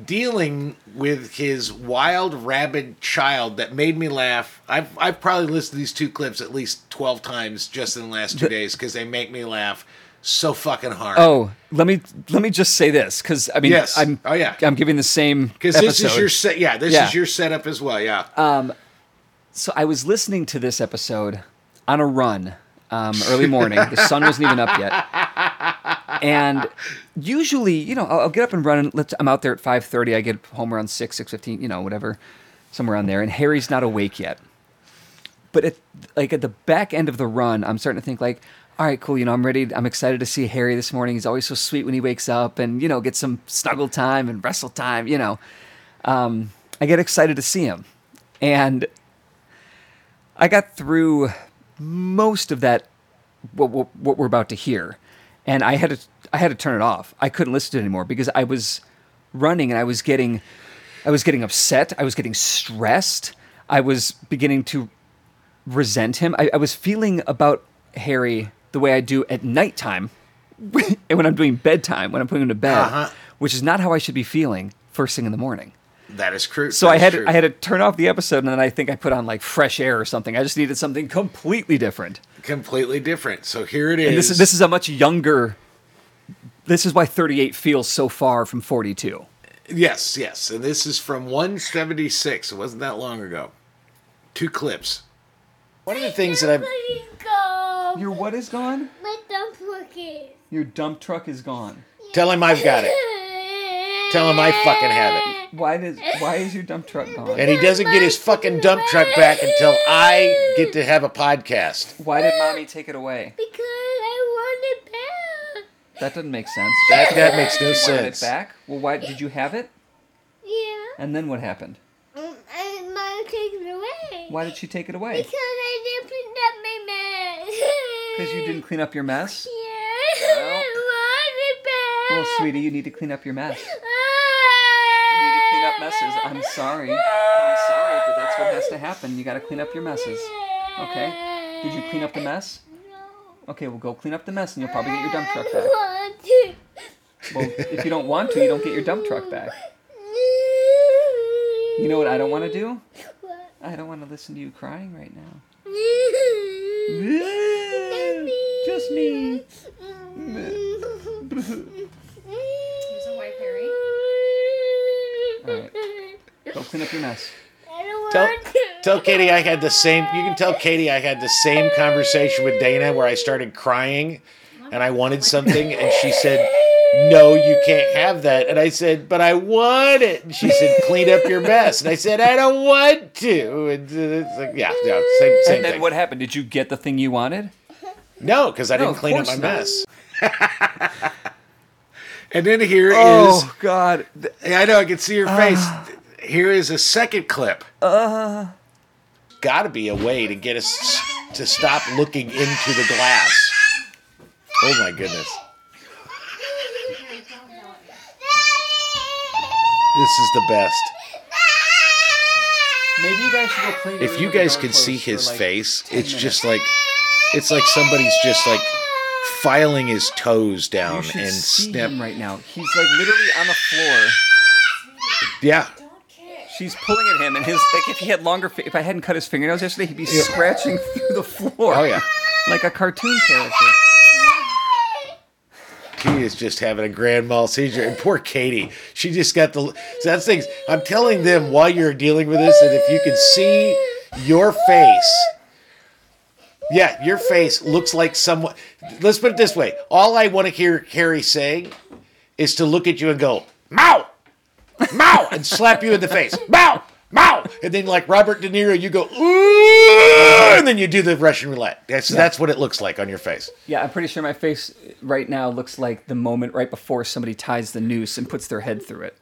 dealing with his wild rabid child that made me laugh. I've I've probably listened to these two clips at least 12 times just in the last two days because they make me laugh so fucking hard. Oh, let me let me just say this because I mean Yes. I'm Oh, yeah. I'm giving the same because this is your set. Yeah, this Yeah. is your setup as well. Yeah. Um, So I was listening to this episode on a run um, early morning. the sun wasn't even up yet, *laughs* and usually, you know, I'll, I'll get up and run. Let's, I'm out there at five thirty. I get home around six, six fifteen. You know, whatever, somewhere on there. And Harry's not awake yet. But at like at the back end of the run, I'm starting to think like, all right, cool. You know, I'm ready. I'm excited to see Harry this morning. He's always so sweet when he wakes up, and you know, get some snuggle time and wrestle time. You know, um, I get excited to see him, and I got through most of that what, what, what we're about to hear, and I had to I had to turn it off. I couldn't listen to it anymore because I was running and I was getting I was getting upset. I was getting stressed. I was beginning to resent him. I, I was feeling about Harry the way I do at nighttime and *laughs* when I'm doing bedtime, when I'm putting him to bed, Uh-huh. which is not how I should be feeling first thing in the morning. that is true. So That I had true. I had to turn off the episode, and then I think I put on like fresh air or something. I just needed something completely different. Completely different. So here it is. And this is this is a much younger. This is why 38 feels so far from 42. yes, yes, and this is from 176. It wasn't that long ago. Two clips. One of the things that I've go. Your what is gone? My dump truck is. Your dump truck is gone. tell him I've got it, tell him I fucking have it. Why does why is your dump truck gone? And he doesn't get his fucking dump truck back until I get to have a podcast. Why did mommy take it away? Because I want it back. That doesn't make sense. That that makes no You wanted it sense. back? Well, why did you have it? Yeah. And then what happened? Um, and mom takes it away. Why did she take it away? Because I didn't clean up my mess. Because you didn't clean up your mess. Yeah. Well- *laughs* I want it back. Well, sweetie, you need to clean up your mess. Ah. You need to clean up messes. I'm sorry. I'm sorry, but that's what has to happen. You got to clean up your messes. Okay? Did you clean up the mess? No. Okay, well, go clean up the mess and you'll probably get your dump truck I back. want to. Well, if you don't want to, you don't get your dump truck back. You know what I don't want to do? What? I don't want to listen to you crying right now. Just me. Just me. Alright. Go clean up your mess. I don't Tell, want to. tell Katie I had the same. You can tell Katie I had the same conversation with Dana where I started crying, and I wanted something, and she said, "No, you can't have that." And I said, "But I want it." And she said, "Clean up your mess." And I said, "I don't want to." And uh, it's like, yeah, yeah, same, same And then thing. what happened? Did you get the thing you wanted? No, because I No, didn't clean up my not. mess. *laughs* and then here oh, is. Oh God! I know. I can see your face. Ah. Here is a second clip. Uh. got to be a way to get us to stop looking into the glass. Oh my goodness. This is the best. Maybe you guys should go play. If you guys can see his face, it's just like it's like somebody's just like filing his toes down and snap. right now. He's like literally on the floor. Yeah. She's pulling at him, and his like if he had longer, fi- if I hadn't cut his fingernails yesterday, he'd be scratching *laughs* through the floor. Oh yeah. like a cartoon character. He is just having a grand mal seizure. And poor Katie, she just got the. So that's things. I'm telling them while you're dealing with this, and if you can see your face, yeah, your face looks like someone. Let's put it this way: all I want to hear Harry saying is to look at you and go, "Mow, mow," and slap you in the face, *laughs* "Mow, mow," and then like Robert De Niro, you go, "Ooh," and then you do the Russian roulette. That's that's what it looks like on your face. Yeah, I'm pretty sure my face right now looks like the moment right before somebody ties the noose and puts their head through it.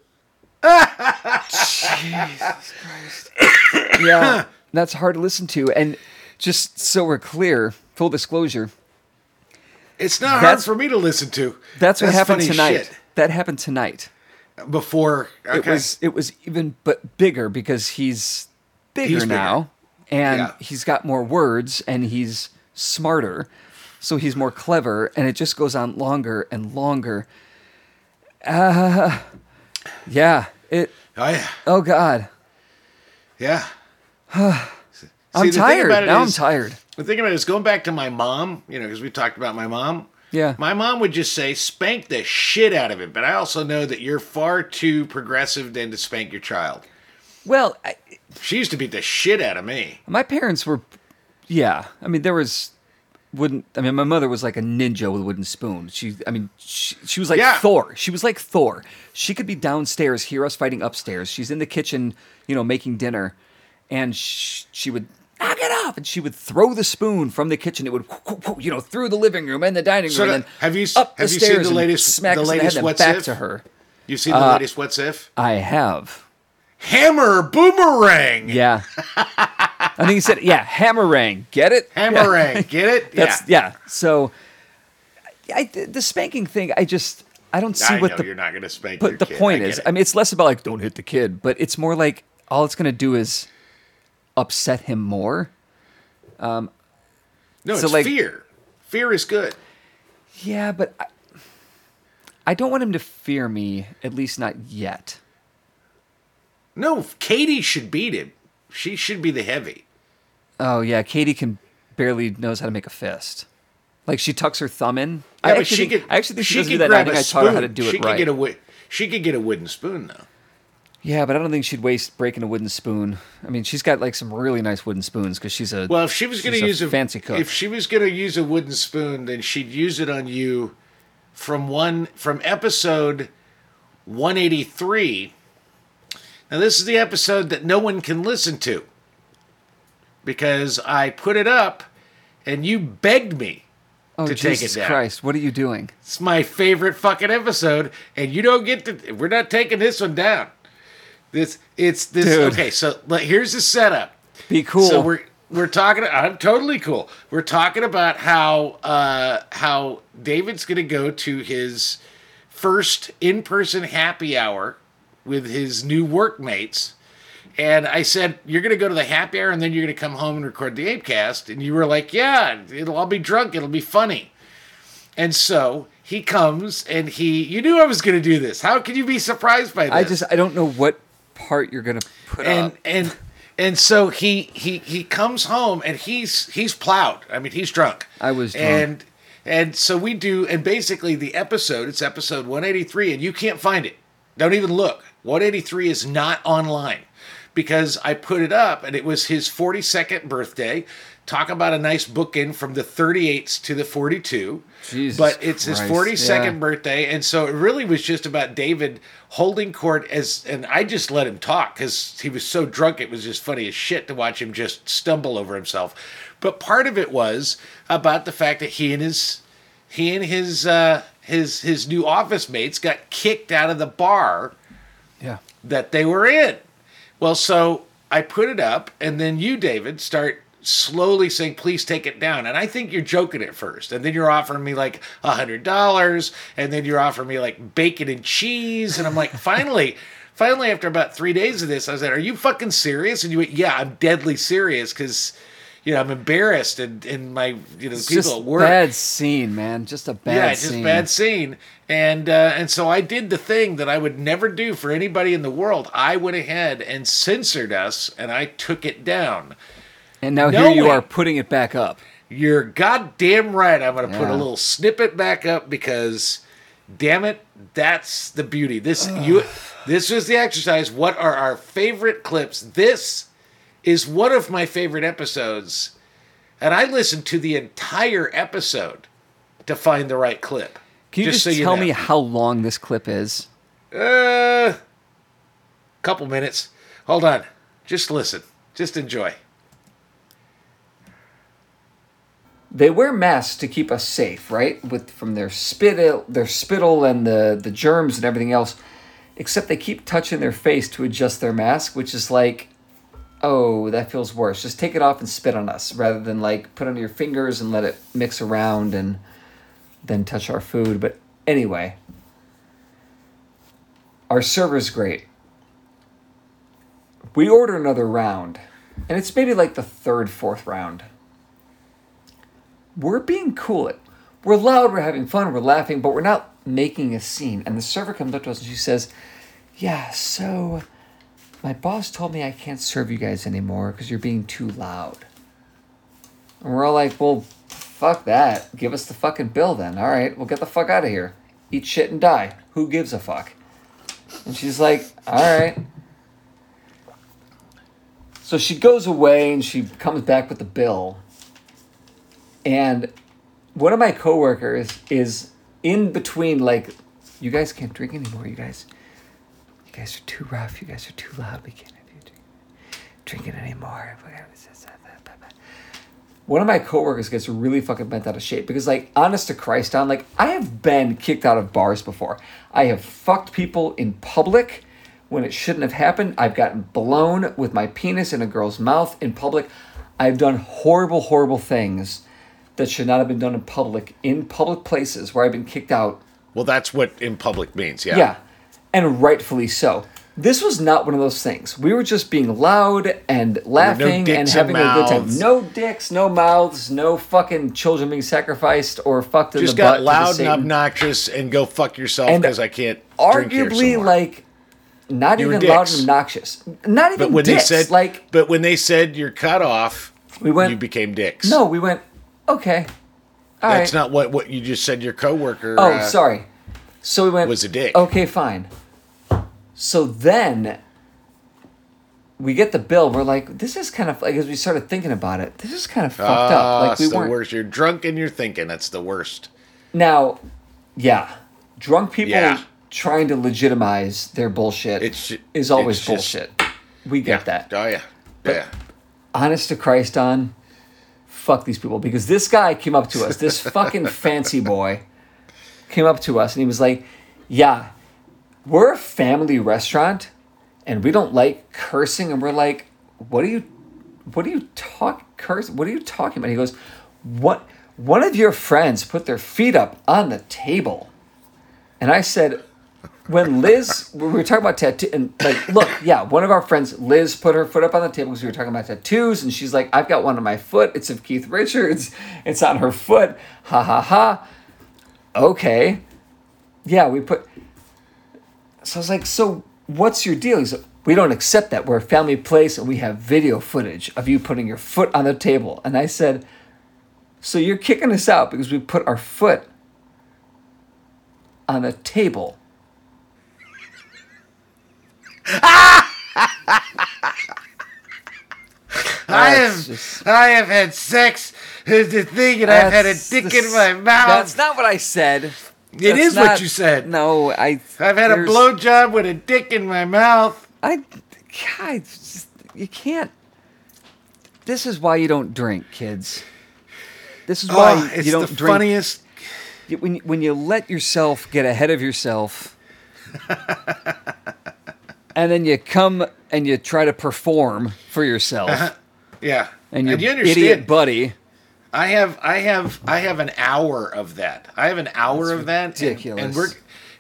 *laughs* Jesus Christ. *coughs* yeah, that's hard to listen to. And just so we're clear, full disclosure, It's not hard for me to listen to. that's what happened tonight. shit. That happened tonight. Before okay. It was it was even but bigger because he's bigger He's bigger. now and Yeah. he's got more words and he's smarter. So he's more clever and it just goes on longer and longer. Uh yeah, it oh yeah, oh god. yeah. *sighs* *sighs* *sighs* I'm tired. Now I'm is- tired. The thing about it is going back to my mom, you know, because we talked about my mom. Yeah. My mom would just say, spank the shit out of it. But I also know that you're far too progressive than to spank your child. Well, I, She used to beat the shit out of me. my parents were yeah. I mean there was wouldn't I mean my mother was like a ninja with a wooden spoon. She I mean she, she was like Yeah. Thor. She was like Thor. She could be downstairs, hear us fighting upstairs. She's in the kitchen, you know, making dinner and sh- she would knock it off and she would throw the spoon from the kitchen it would you know through the living room and the dining room So and then have you up have the you seen stairs the latest- smack the latest What's back If? to her You seen the Uh, latest What's If? i have Hammer boomerang. yeah i think he said yeah hammerang get it Hammerang. *laughs* Get it? That's yeah. yeah. So, I, the spanking thing, I just I don't see I what know the you're not going to spank but the kid. point I is. it. I mean, it's less about like don't hit the kid, but it's more like all it's gonna do is upset him more. Um, no, so, it's like- fear. Fear is good. Yeah, but I, I don't want him to fear me. At least not yet. No, Katie should beat him. She should be the heavy. Oh yeah, Katie can barely knows how to make a fist. Like she tucks her thumb in. Yeah, I actually she think, could. I actually think she, doesn't do that. I think I taught her how to do she it could right. Get a, she could get a wooden spoon though. Yeah, but I don't think she'd waste breaking a wooden spoon. I mean, she's got like some really nice wooden spoons because she's a Well, if she was going to use a fancy cook. if she was going to use a wooden spoon, then she'd use it on you from one from episode 183. Now this is the episode that no one can listen to because I put it up and you begged me oh to take it down. Jesus down. Christ, what are you doing? It's my favorite fucking episode, and you don't get to. We're not taking this one down. This it's this. Dude. Okay, so like, here's the setup. Be cool. So we're we're talking. I'm totally cool. We're talking about how uh, how David's gonna go to his first in person happy hour with his new workmates. And I said, You're going to go to the happy hour and then you're going to come home and record the Apecast. And you were like, Yeah, it'll, I'll be drunk. It'll be funny. And so he comes and he, you knew I was going to do this. How could you be surprised by this? I just I don't know what part you're gonna put and up. and and so he he he comes home and he's he's plowed. I mean, he's drunk. I was drunk. and and so we do. And basically, the episode it's episode one eighty three, and you can't find it. Don't even look. One eighty three is not online because I put it up, and it was his forty second birthday. Talk about a nice bookend from the 38s to the 42. Jesus but it's his 42nd yeah. birthday, and so it really was just about David holding court as, and I just let him talk because he was so drunk. It was just funny as shit to watch him just stumble over himself. But part of it was about the fact that he and his he and his uh, his his new office mates got kicked out of the bar yeah. that they were in. Well, so I put it up, and then you, David, start slowly saying, "Please take it down." And I think you're joking at first, and then you're offering me like a hundred dollars, and then you're offering me like bacon and cheese, and I'm like, *laughs* finally. Finally, after about three days of this, I said, "Are you fucking serious?" And you went, "Yeah, I'm deadly serious because, you know, I'm embarrassed, and and my you know It's people just at work, bad scene, man. Just a bad yeah, just scene. bad scene. And uh, and so I did the thing that I would never do for anybody in the world. I went ahead and censored us, and I took it down. And now No here you way. are putting it back up. You're goddamn right. I'm going to put a little snippet back up because, damn it, that's the beauty. This *sighs* you, this was the exercise. What are our favorite clips? This is one of my favorite episodes, and I listened to the entire episode to find the right clip. Can you just, so tell know. me how long this clip is? Uh, couple minutes. Hold on. Just listen. Just enjoy. They wear masks to keep us safe, right? With from their spittle, their spittle, and the the germs and everything else. Except they keep touching their face to adjust their mask, which is like, oh, that feels worse. Just take it off and spit on us, rather than like put on your fingers and let it mix around and then touch our food. But anyway, our server's great. We order another round, and it's maybe like the third, fourth round we're being cool. We're loud, we're having fun, we're laughing, but we're not making a scene. And the server comes up to us and she says, Yeah, so my boss told me I can't serve you guys anymore because you're being too loud. And we're all like, Well, fuck that. Give us the fucking bill then. All right, we'll get the fuck out of here. Eat shit and die. Who gives a fuck? And she's like, All right. So she goes away and she comes back with the bill. And one of my coworkers is in between, like, you guys can't drink anymore. You guys, you guys are too rough. You guys are too loud. We can't have you drink, drinking anymore. One of my coworkers gets really fucking bent out of shape because, like, honest to Christ, on like, I have been kicked out of bars before. I have fucked people in public when it shouldn't have happened. I've gotten blown with my penis in a girl's mouth in public. I've done horrible, horrible things that should not have been done in public, in public places where I've been kicked out. Well, that's what in public means. Yeah. Yeah. And rightfully so. This was not one of those things. We were just being loud and laughing and having and a good time. No dicks, no mouths, no fucking children being sacrificed or fucked in Just the butt. Just got loud and obnoxious and go fuck yourself because I can't Arguably, like, not You even loud and obnoxious. Not even But when dicks. they said like, but when they said you're cut off, We went- you became dicks. no, we went, okay. All that's right. not what what you just said. Your coworker. Oh, uh, sorry. So we went. was a dick. Okay, fine. So then we get the bill. We're like, this is kind of like as we started thinking about it. This is kind of fucked up. Ah, Like we the weren't. worst. You're drunk and you're thinking. That's the worst. Now, yeah, drunk people Yeah. trying to legitimize their bullshit It's ju- is always it's just- bullshit. we get that. Oh yeah. Yeah. honest to Christ, on fuck these people because this guy came up to us, this *laughs* fucking fancy boy came up to us and he was like, "Yeah, we're a family restaurant, and we don't like cursing." And we're like, "What are you, what are you talk curse? What are you talking about?" He goes, "What? One of your friends put their feet up on the table," and I said. When Liz, we were talking about tattoo, and like, look, yeah, one of our friends, Liz, put her foot up on the table because we were talking about tattoos, and she's like, "I've got one on my foot. It's of Keith Richards. It's on her foot. Ha ha ha." Okay, yeah, we put. So I was like, "So what's your deal?" He's like, "We don't accept that. We're a family place, and we have video footage of you putting your foot on the table." And I said, "So you're kicking us out because we put our foot on a table?" *laughs* I have just- I have had sex is the thing, and I've had a dick in my mouth. That's not what I said. It That's is what you said. No, I. I've had a blowjob with a dick in my mouth. I. God, just- you can't. This is why you don't drink, kids. This is why Oh, you don't the drink. funniest. When when you let yourself get ahead of yourself, *laughs* and then you come and you try to perform for yourself, uh-huh. Yeah. and your you understand, idiot buddy. I have I have I have an hour of that. I have an hour of that. and- And, we're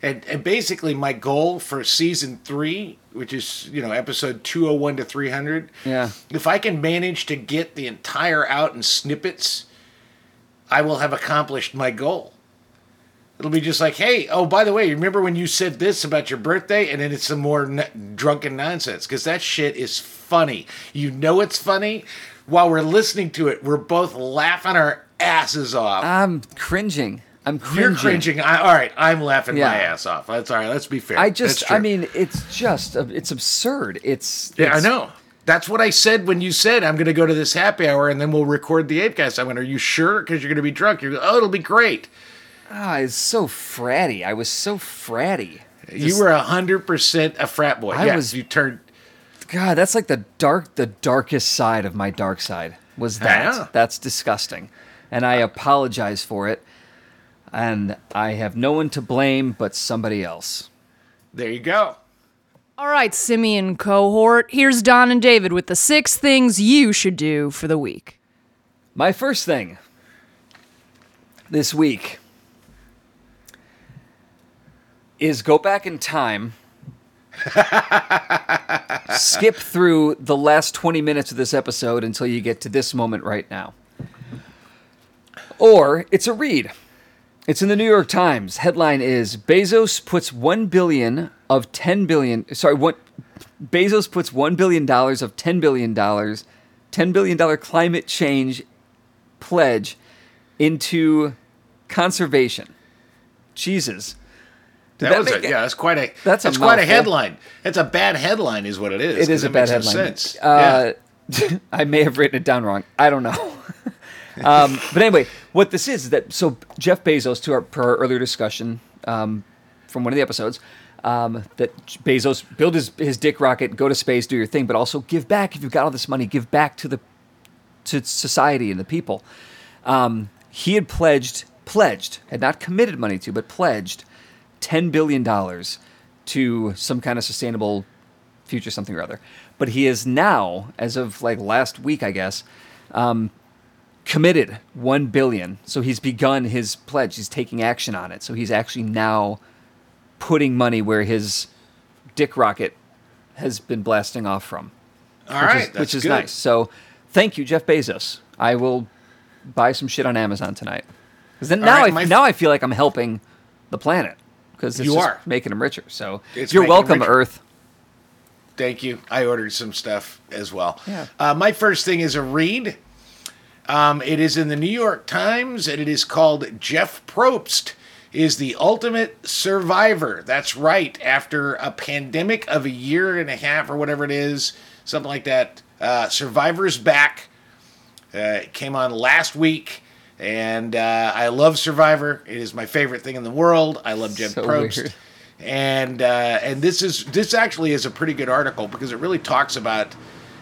and, and basically my goal for season three, which is you know episode two oh one to three hundred. Yeah. If I can manage to get the entire out in snippets, I will have accomplished my goal. It'll be just like, hey, oh, by the way, remember when you said this about your birthday? And then it's some more n- drunken nonsense because that shit is funny. You know it's funny. While we're listening to it, we're both laughing our asses off. I'm cringing. I'm cringing. You're cringing. I, all right, I'm laughing Yeah. my ass off. That's all right. Let's be fair. I just. I mean, it's just, uh, it's absurd. It's, yeah, I know. That's what I said when you said I'm going to go to this happy hour and then we'll record the Apecast. I went, "Are you sure? Because you're going to be drunk." You're, oh, it'll be great. Ah, it's so fratty. I was so fratty. you were hundred percent a frat boy. I yes, was- you turned. God, that's like the dark, the darkest side of my dark side was that. Yeah. That's disgusting, and I apologize for it. And I have no one to blame but somebody else. There you go. All right, simian cohort, here's Don and David with the six things you should do for the week. My first thing this week is go back in time, skip through the last 20 minutes of this episode until you get to this moment right now. Or it's a read. It's in the New York Times. Headline is Bezos puts 1 billion of 10 billion sorry, what Bezos puts 1 billion dollars of 10 billion dollars 10 billion dollar climate change pledge into conservation. Jesus. Did That, was make a, it- yeah. That's quite a. That's a quite a headline. It's a bad headline, is what it is. It is a bad headline. sense. Uh, *laughs* I may have written it down wrong. I don't know. *laughs* um, but anyway, what this is is that so Jeff Bezos, to our per our earlier discussion um, from one of the episodes, um, that Bezos build his his dick rocket, go to space, do your thing, but also give back. If you've got all this money, give back to the to society and the people. Um, he had pledged pledged had not committed money to, but pledged ten billion dollars to some kind of sustainable future something or other. But he is now, as of like last week, I guess, um, committed one billion. So he's begun his pledge. He's taking action on it. So he's actually now putting money where his dick rocket has been blasting off from, All which right, is, which is good. nice. So thank you, Jeff Bezos. I will buy some shit on Amazon tonight. Because then All now right, I now I feel like I'm helping the planet because You are. making them richer. So It's you're welcome. Earth. Thank you. I ordered some stuff as well. Yeah. Uh, my first thing is a read. Um, it is in the New York Times, and it is called Jeff Probst is the ultimate survivor. That's right. After a pandemic of a year and a half or whatever it is, something like that, uh, Survivor's back. Uh, it came on last week, and uh, I love Survivor. It is my favorite thing in the world. I love Jeff So Probst weird. and uh, and this is this actually is a pretty good article because it really talks about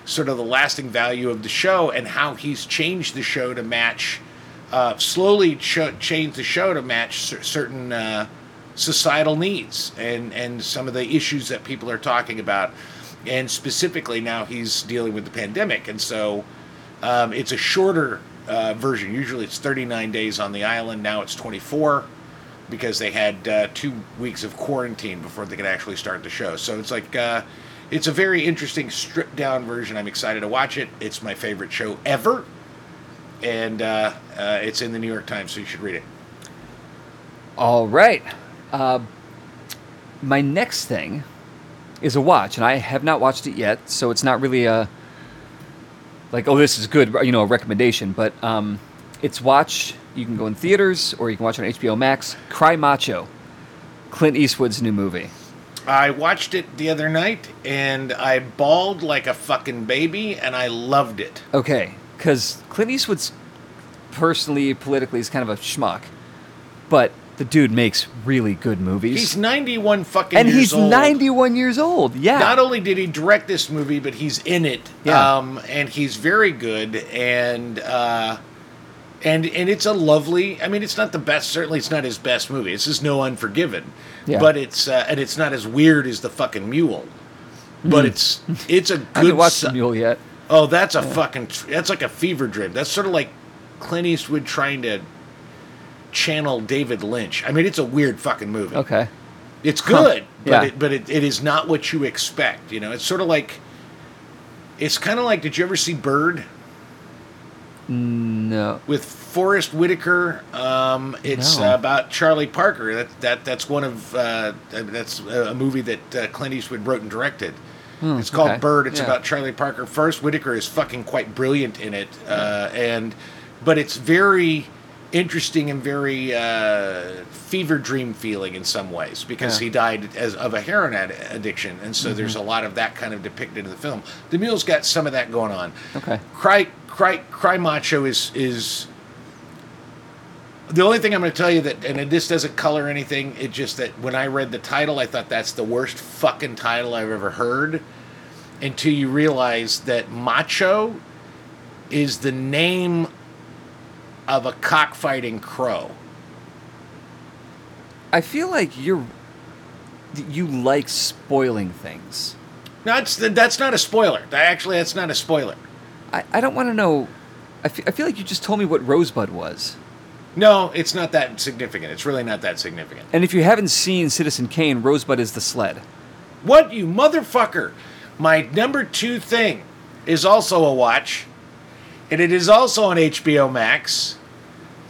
sort of the lasting value of the show and how he's changed the show to match uh, slowly ch- changed the show to match cer- certain uh, societal needs and and some of the issues that people are talking about and specifically now he's dealing with the pandemic and so um, it's a shorter uh, version usually it's 39 days on the island now it's 24 because they had uh, two weeks of quarantine before they could actually start the show. So it's like uh, it's a very interesting stripped down version. I'm excited to watch it. It's my favorite show ever, and uh, uh, it's in the New York Times, so you should read it. All right. Uh, my next thing is a watch, and I have not watched it yet, so it's not really a like, oh, this is good, you know, a recommendation. But um, it's watch. You can go in theaters, or you can watch it on HBO Max. Cry Macho, Clint Eastwood's new movie. I watched it the other night, and I bawled like a fucking baby, and I loved it. Okay, because Clint Eastwood's personally, politically, is kind of a schmuck, but the dude makes really good movies. He's 91 fucking and he's old. 91 years old. Yeah. not only did he direct this movie, but he's in it. Yeah. Um, and he's very good. And uh, and and it's a lovely. I mean, it's not the best. Certainly, it's not his best movie. This is no Unforgiven. Yeah. But it's uh, and it's not as weird as the fucking mule. but it's it's a *laughs* I haven't good. watched su- the Mule yet. Oh, that's a fucking. That's like a fever dream. That's sort of like Clint Eastwood trying to channel David Lynch. I mean, it's a weird fucking movie. Okay. It's good, but Yeah. it, but it, it is not what you expect. You know, it's sort of like. It's kind of like. Did you ever see Bird No. with Forest Whitaker? Um, it's No. about Charlie Parker. That that that's one of uh, that's a movie that uh, Clint Eastwood wrote and directed. it's called Hmm, okay. Bird. It's Yeah. about Charlie Parker. Forest Whitaker is fucking quite brilliant in it, uh, and but it's very interesting and very uh, fever dream feeling in some ways because Yeah. he died as of a heroin ad- addiction, and so there's a lot of that kind of depicted in the film. The Mule's got some of that going on. Okay. Cry, cry, cry, macho is is. The only thing I'm going to tell you that, and this doesn't color anything, it just that when I read the title, I thought that's the worst fucking title I've ever heard. Until you realize that macho is the name of a cockfighting crow. I feel like you're you like spoiling things. No, it's, that's not a spoiler. Actually, that's not a spoiler. I, I don't want to know. I feel like you just told me what Rosebud was. No, it's not that significant. It's really not that significant. And if you haven't seen Citizen Kane, Rosebud is the sled. What, you motherfucker? My number two thing is also a watch, and it is also on HBO Max.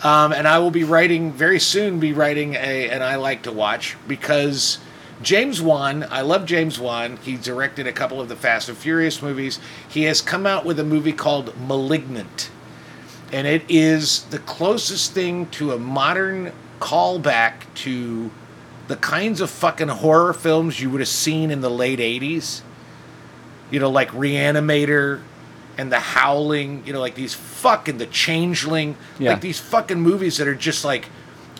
Um, and I will be writing very soon. Be writing a and I like to watch because James Wan. I love James Wan. He directed a couple of the Fast and Furious movies. He has come out with a movie called *Malignant*, and it is the closest thing to a modern callback to the kinds of fucking horror films you would have seen in the late 80s. You know, like Reanimator and The Howling, you know, like these fucking The Changeling, Yeah. like these fucking movies that are just like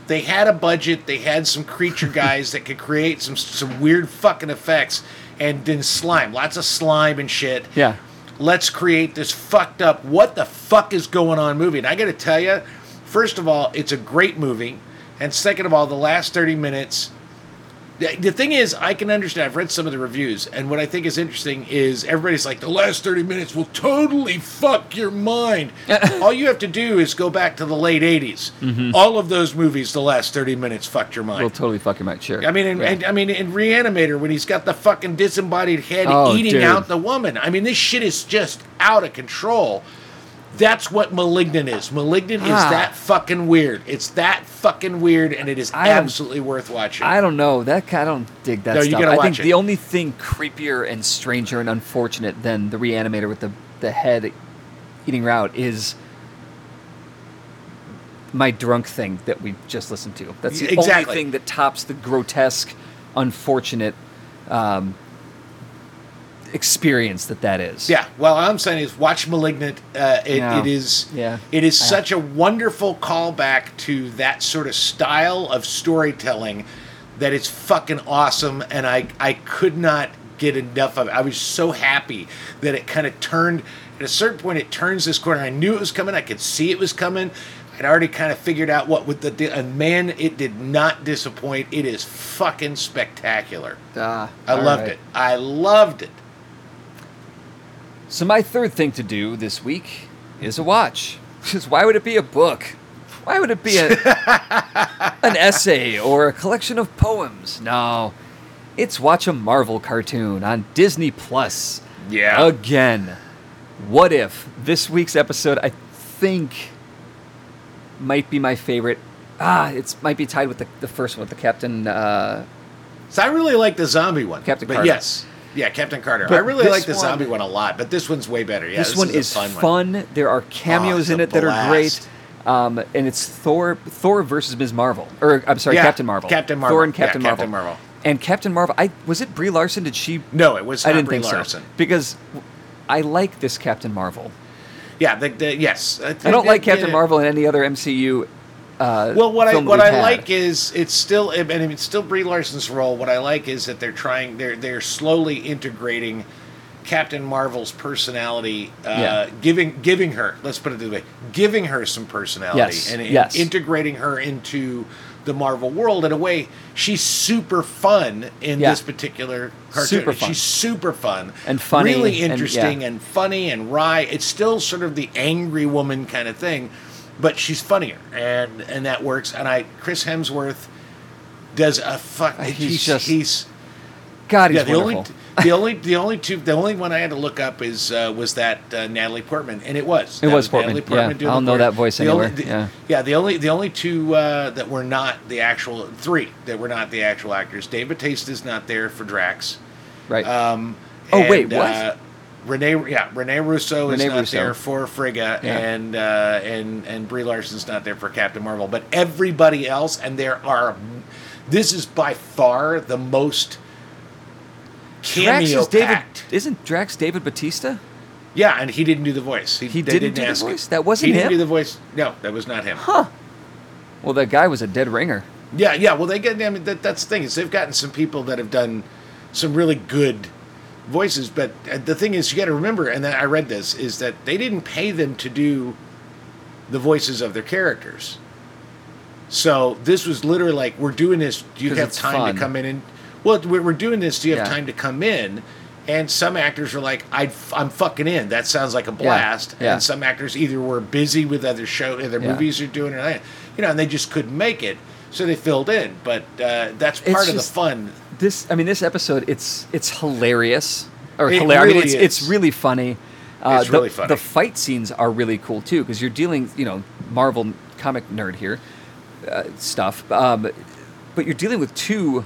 they had a budget, they had some creature *laughs* guys that could create some some weird fucking effects and then slime, lots of slime and shit Yeah. let's create this fucked up what the fuck is going on movie and i gotta tell you first of all it's a great movie and second of all the last 30 minutes the, the thing is i can understand i've read some of the reviews and what i think is interesting is everybody's like the last 30 minutes will totally fuck your mind *laughs* all you have to do is go back to the late 80s mm-hmm. all of those movies the last 30 minutes fucked your mind Will totally fuck your mind. Sure. I mean, in, Yeah. and, I mean, in Reanimator, when he's got the fucking disembodied head Oh, eating dude. out the woman. I mean, this shit is just out of control. That's what Malignant is. Malignant is Ah. that fucking weird. It's that fucking weird, and it is I absolutely worth watching. I don't know. That I don't dig that No, you gotta I watch think it. the only thing creepier and stranger and unfortunate than the reanimator with the, the head eating her out is my drunk thing that we just listened to. That's the Exactly. only thing that tops the grotesque, unfortunate um, experience that that is. Yeah, well, I'm saying is watch *Malignant*. Uh, it, Yeah. it is, Yeah. it is I- such a wonderful callback to that sort of style of storytelling that it's fucking awesome, and I I could not get enough of it. I was so happy that it kind of turned. At a certain point, it turns this corner. I knew it was coming. I could see it was coming. I'd already kind of figured out what with the and man, it did not disappoint. It is fucking spectacular. Ah, I loved right. it. I loved it. So my third thing to do this week is a watch. *laughs* Because why would it be a book? Why would it be a, *laughs* an essay or a collection of poems? No, it's watch a Marvel cartoon on Disney Plus. Yeah. Again, what if this week's episode? I think might be my favorite. Ah, it might be tied with the, the first one, with the Captain. Uh, So I really like the zombie one. Captain but Carter. Yes. Yeah, Captain Carter. But I really this like the one- zombie one a lot, but this one's way better. Yeah, this, one a is fun. There are cameos it's in it that are great. Um, and it's Thor, Thor versus Ms. Marvel, or I'm sorry, Yeah, Captain Marvel. Captain Marvel. Thor and Yeah, Captain Captain Marvel. Marvel. And Captain Marvel. I was it Brie Larson? Did she? No, it was I didn't Brie think Larson. so because I like this Captain Marvel. Yeah, the, the, yes. I don't like Captain Marvel. Marvel in any other MCU. Uh, Well, what I what I had. like is it's still I mean it's still Brie Larson's role. What I like is that they're trying they're they're slowly integrating Captain Marvel's personality, uh, Yeah. giving giving her let's put it this way, giving her some personality Yes, and, and yes. integrating her into the Marvel world in a way she's super fun in Yeah. this particular cartoon. Super. She's super fun And funny really and- interesting yeah. and funny and wry. It's still sort of the angry woman kind of thing, but she's funnier, and and that works. And I Chris Hemsworth does a fuck. He's He's, just- he's God, he's yeah. The wonderful. only the only the only two the only one I had to look up is uh, was that uh, Natalie Portman, and it was It was Portman, yeah. doing I'll the know that voice The only- anywhere, the- yeah. The only the only two uh, that were not the actual three that were not the actual actors. Dave is not there for Drax. right. Um, Oh, wait, and, what? Rene, yeah, Rene Russo is not Russo. there for Frigga, Yeah. and uh, and and Brie Larson's not there for Captain Marvel, but everybody else, and there are. This is by far the most Drax cameo is David. Isn't Drax David Bautista? Yeah, and he didn't do the voice. He they didn't do the ask him. voice? That wasn't him. he didn't do the voice. No, that was not him. Huh. Well, that guy was a dead ringer. Yeah, yeah. Well, they get. I mean, that, that's the thing is they've gotten some people that have done some really good voices, but the thing is, you got to remember, and I read this is that they didn't pay them to do the voices of their characters. So this was literally like, we're doing this. Do you have time fun. to come in and? Well, we're, doing this. Do you have Yeah. time to come in? And some actors are like, I, I'm fucking in. That sounds like a blast. yeah. And some actors either were busy with other show, other Yeah. movies they're doing, or that, you know, and they just couldn't make it, so they filled in. But uh, that's It's part of just- the fun. This, I mean, this episode, it's it's hilarious. Or It hilarious i mean it's it's really funny. Uh, It's the, really funny. The fight scenes are really cool too because you're dealing, you know, Marvel comic nerd here, uh, stuff. Um, but you're dealing with two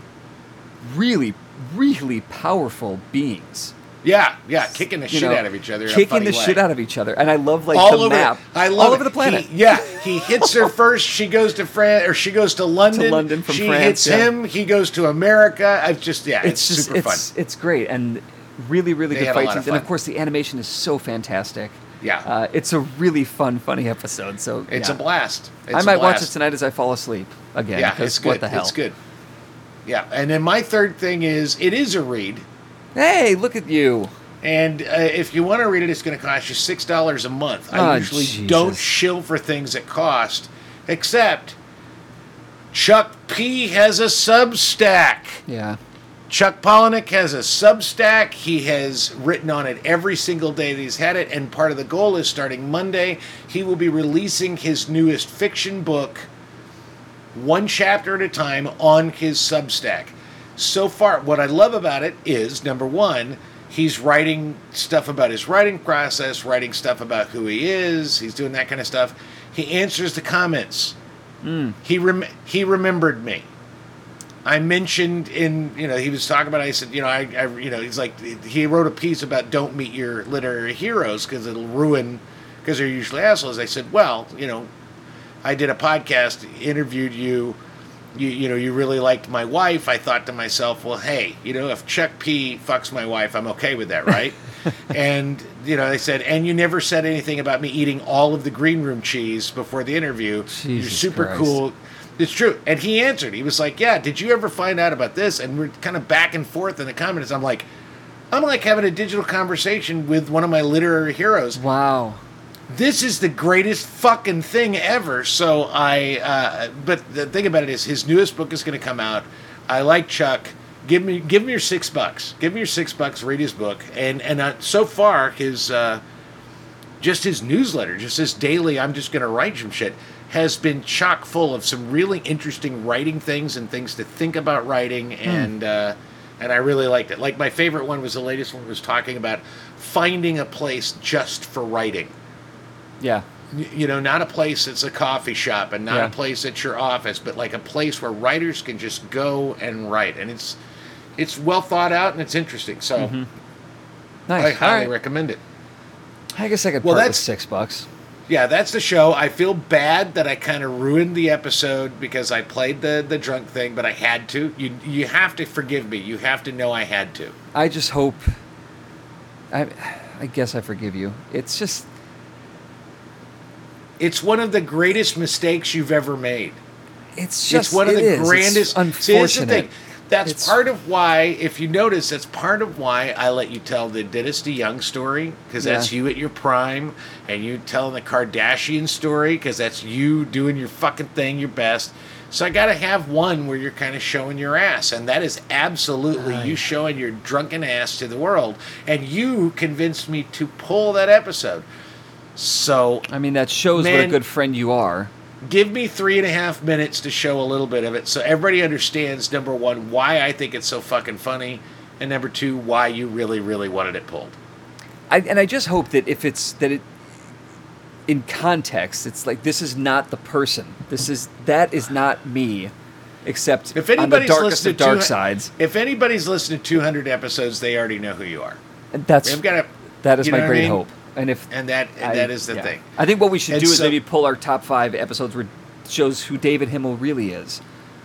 really, really powerful beings. Yeah, yeah, kicking the you shit know, out of each other. kicking the way. shit out of each other, and I love like all the over. map. I love all it. over the planet. He- yeah, he hits her *laughs* first. She goes to France, or she goes to London. London from she France, hits yeah. him. He goes to America. I've just yeah, it's, it's just super it's fun. it's great and really really They good fight scenes and of course the animation is so fantastic Yeah. uh, it's a really fun funny episode so It's yeah. a blast. It's i might watch it tonight as i fall asleep again Yeah, it's good. what the hell It's good. Yeah, and then my third thing is it is a read, hey look at you and uh, if you want to read it, it's going to cost you six dollars a month. I Oh, usually Jesus. don't shill for things that cost, except Chuck P has a Substack. yeah Chuck Palahniuk has a Substack. He has written on it every single day that he's had it, and part of the goal is starting Monday, he will be releasing his newest fiction book, one chapter at a time, on his Substack. So far, what I love about it is number one, he's writing stuff about his writing process, writing stuff about who he is. He's doing that kind of stuff. He answers the comments. Hmm. He rem- he remembered me. I mentioned in you know he was talking about I said you know I, I you know he's like he wrote a piece about don't meet your literary heroes because it'll ruin because they're usually assholes. I said well you know I did a podcast interviewed you you you know you really liked my wife. I thought to myself well hey you know if Chuck P fucks my wife I'm okay with that right *laughs* and you know they said and you never said anything about me eating all of the green room cheese before the interview. You're super Christ. cool. It's true. And he answered. He was like, Yeah, did you ever find out about this? And we're kind of back and forth in the comments. I'm like, I'm like having a digital conversation with one of my literary heroes. wow This is the greatest fucking thing ever. So I, uh, but the thing about it is, his newest book is going to come out. I like Chuck. Give me, give me your six bucks. Give me your six bucks. Read his book. And and uh, so far, his, uh, just his newsletter, just his daily. I'm just going to write some shit. Has been chock full of some really interesting writing things and things to think about writing, and uh, and I really liked it. Like my favorite one was the latest one was talking about finding a place just for writing yeah you know, not a place that's a coffee shop and not Yeah. a place that's your office, but like a place where writers can just go and write, and it's it's well thought out and it's interesting. So mm-hmm. nice I highly right recommend it. i guess i could Well, that's- six bucks Yeah, that's the show. I feel bad that I kind of ruined the episode because I played the the drunk thing, but I had to. You you have to forgive me. You have to know I had to. i just hope i i guess i forgive you it's just It's one of the greatest mistakes you've ever made. it's just it's one of the is. It's grandest. See, the unfortunate thing. that's It's- part of why, if you notice, that's part of why I let you tell the Dynasty Young story because that's you at your prime, and you telling the Kardashian story because that's you doing your fucking thing your best. So I got to have one where you're kind of showing your ass, and that is absolutely you showing your drunken ass to the world, and you convinced me to pull that episode. So I mean, that shows what a good friend you are. give me three and a half minutes to show a little bit of it so everybody understands number one why i think it's so fucking funny and number two why you really really wanted it pulled I, and I just hope that if it's that it in context, it's like this is not the person. This is that is not me, except if on anybody's darkest listened to dark sides. if anybody's listened to 200 episodes they already know who you are And that's they've got to that is my what I great mean? hope. And if and that and I- that is the yeah. thing I think what we should And do is maybe pull our top five episodes where it shows who David Himmel really is.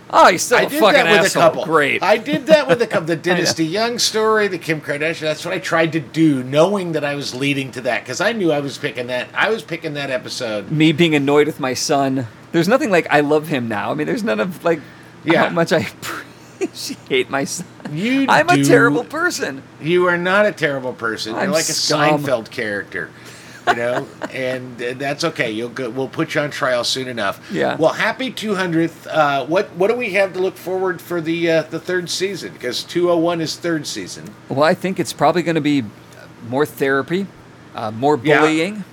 Oh, he's still I a did fucking that with asshole. a couple. Great. I did that with a couple. *laughs* The Dynasty Young story, the Kim Kardashian. That's what I tried to do, knowing that I was leading to that because I knew I was picking that. I was picking that episode. me being annoyed with my son. There's nothing like I love him now. I mean, there's none of like Yeah. how much I *laughs* *laughs* appreciate my son. You I'm a terrible person. You are not a terrible person. You're I'm like a scum. Seinfeld character, you know, *laughs* and uh, that's okay. You'll go, we'll put you on trial soon enough. Yeah. Well, happy 200th. Uh, what what do we have to look forward for the uh, the third season? Because 201 is third season. Well, I think it's probably going to be more therapy, uh, more Yeah. bullying,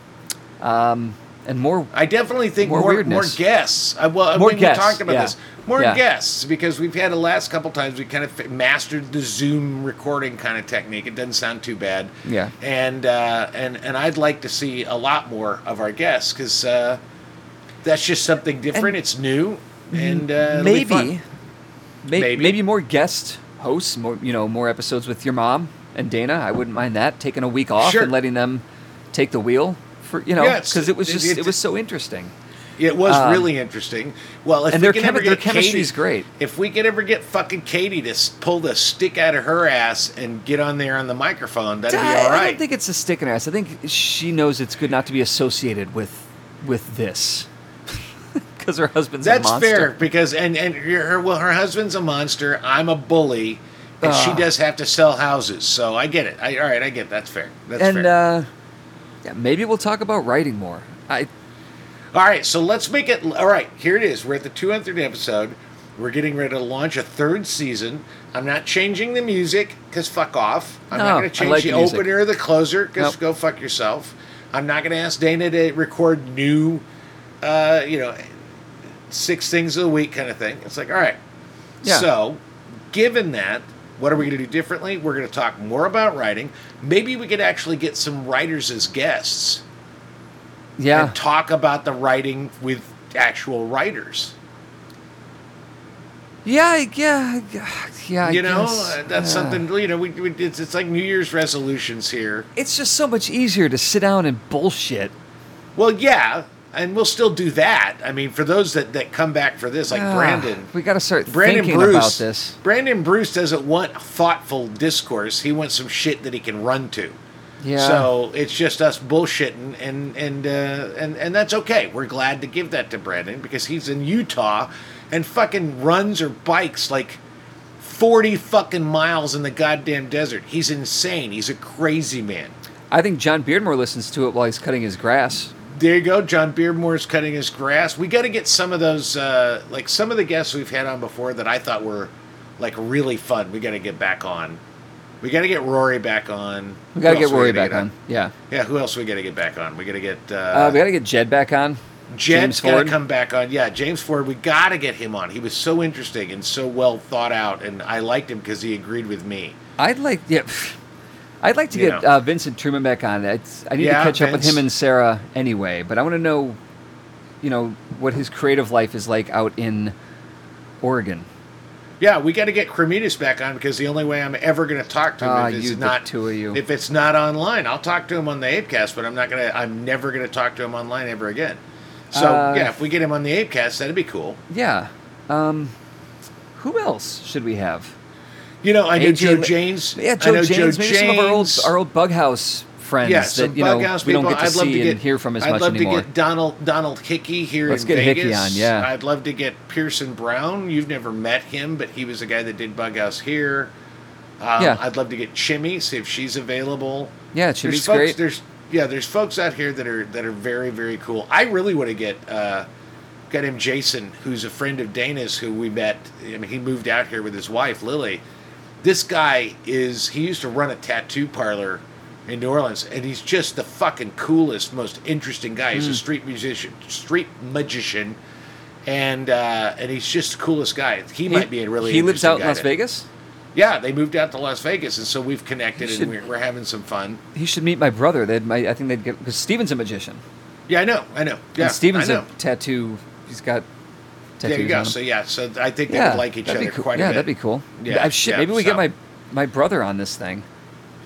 um, and more. I definitely think More more more, guests. I, well, More we, we guests, talked about yeah. this. More Yeah. guests because we've had the last couple times we kind of mastered the Zoom recording kind of technique. It doesn't sound too bad. Yeah. And uh, and and I'd like to see a lot more of our guests because uh, that's just something different. And- it's new and uh, it'll be fun. maybe, may- Maybe. maybe, more guest hosts, more you know, more episodes with your mom and Dana. I wouldn't mind that. Taking a week off Sure. and letting them take the wheel for you know, because it was just it- it, was so interesting. It was Um, really interesting. Well, if and we their can chemi- ever their get chemistry's Katie, great. If we could ever get fucking Katie to pull the stick out of her ass and get on there on the microphone, that'd be all right. I don't think it's a stick in her ass. I think she knows it's good not to be associated with with this *laughs* because her husband's a That's fair because and and her well her husband's a monster. I'm a bully, and she Ah. does have to sell houses. So I get it. I, all right, I get it. that's fair. That's and fair. uh, yeah, maybe we'll talk about writing more. I all right, so let's make it. All right, here it is. We're at the 200th episode. We're getting ready to launch a third season. I'm not changing the music because fuck off. I'm No, not going to change like the the opener or the closer because Nope. go fuck yourself. I'm not going to ask Dana to record new, uh, you know, six things of the week kind of thing. It's like, all right. Yeah. So, given that, what are we going to do differently? We're going to talk more about writing. Maybe we could actually get some writers as guests yeah. and talk about the writing with actual writers. Yeah, yeah, yeah. I you know, guess. uh, that's Yeah. something. You know, we, we it's, it's like New Year's resolutions here. It's just so much easier to sit down and bullshit. Well, yeah, and we'll still do that. I mean, for those that that come back for this, like Ah, Brandon. we got to start Brandon thinking Bruce, about this. Brandon Bruce doesn't want thoughtful discourse. He wants some shit that he can run to. Yeah. So it's just us bullshitting, and and uh, and and that's okay. We're glad to give that to Brandon because he's in Utah, and fucking runs or bikes like forty fucking miles in the goddamn desert. He's insane. He's a crazy man. I think John Beardmore listens to it while he's cutting his grass. There you go. John Beardmore's cutting his grass. We got to get some of those, uh, like some of the guests we've had on before that I thought were like really fun. We got to get back on. We got to get Rory back on. We got to get Rory back on. Yeah. Yeah, who else we got to get back on? We got to get uh, Uh, we got to get Jed back on. Jed's James got to come back on. Yeah, James Ford. We got to get him on. He was so interesting and so well thought out, and I liked him because he agreed with me. I'd like, yeah, I'd like to You get uh, Vincent Truman back on. It's, I need Yeah, to catch up with him and Sarah anyway, but I want to know, you know, what his creative life is like out in Oregon. Yeah, we got to get Cremitas back on because the only way I'm ever going to talk to him Ah, if it's you, not two of you. if it's not online. I'll talk to him on the Apecast, but I'm not gonna. I'm never going to talk to him online ever again. So Uh, yeah, if we get him on the Apecast, that'd be cool. Yeah. Um, who else should we have? You know, I know AJ Joe James. Yeah, I Joe know James. Joe maybe some of our old James. our old bug house friends yeah, that you know bug house we don't people. get to I'd love see to get, and hear from as I'd much love anymore. to get Donald Donald Hickey here Let's in get Hickey Vegas. on, yeah. I'd love to get Pearson Brown. You've never met him, but he was a guy that did Bug House here. Um, Yeah. I'd love to get Chimmy, see if she's available. Yeah, there's Chimmy's folks, great. There's yeah, there's folks out here that are that are very very cool. I really want to get uh, got him Jason, who's a friend of Dana's, who we met. I mean, he moved out here with his wife Lily. This guy is he used to run a tattoo parlor in New Orleans, and he's just the fucking coolest, most interesting guy. Hmm. He's a street musician, street magician, and uh, and he's just the coolest guy. He, might be a really he lives out in Las to- Vegas. Yeah, they moved out to Las Vegas, and so we've connected, You and we're, we're having some fun. He should meet my brother. They'd, my, I think they'd get because Steven's a magician. Yeah, I know, I know. Yeah, and Steven's know. a tattoo. He's got There you go. So yeah, so I think they yeah, would like each other cool. quite yeah, a bit. Yeah, that'd be cool. Yeah, shit, yeah, maybe we so- get my my brother on this thing.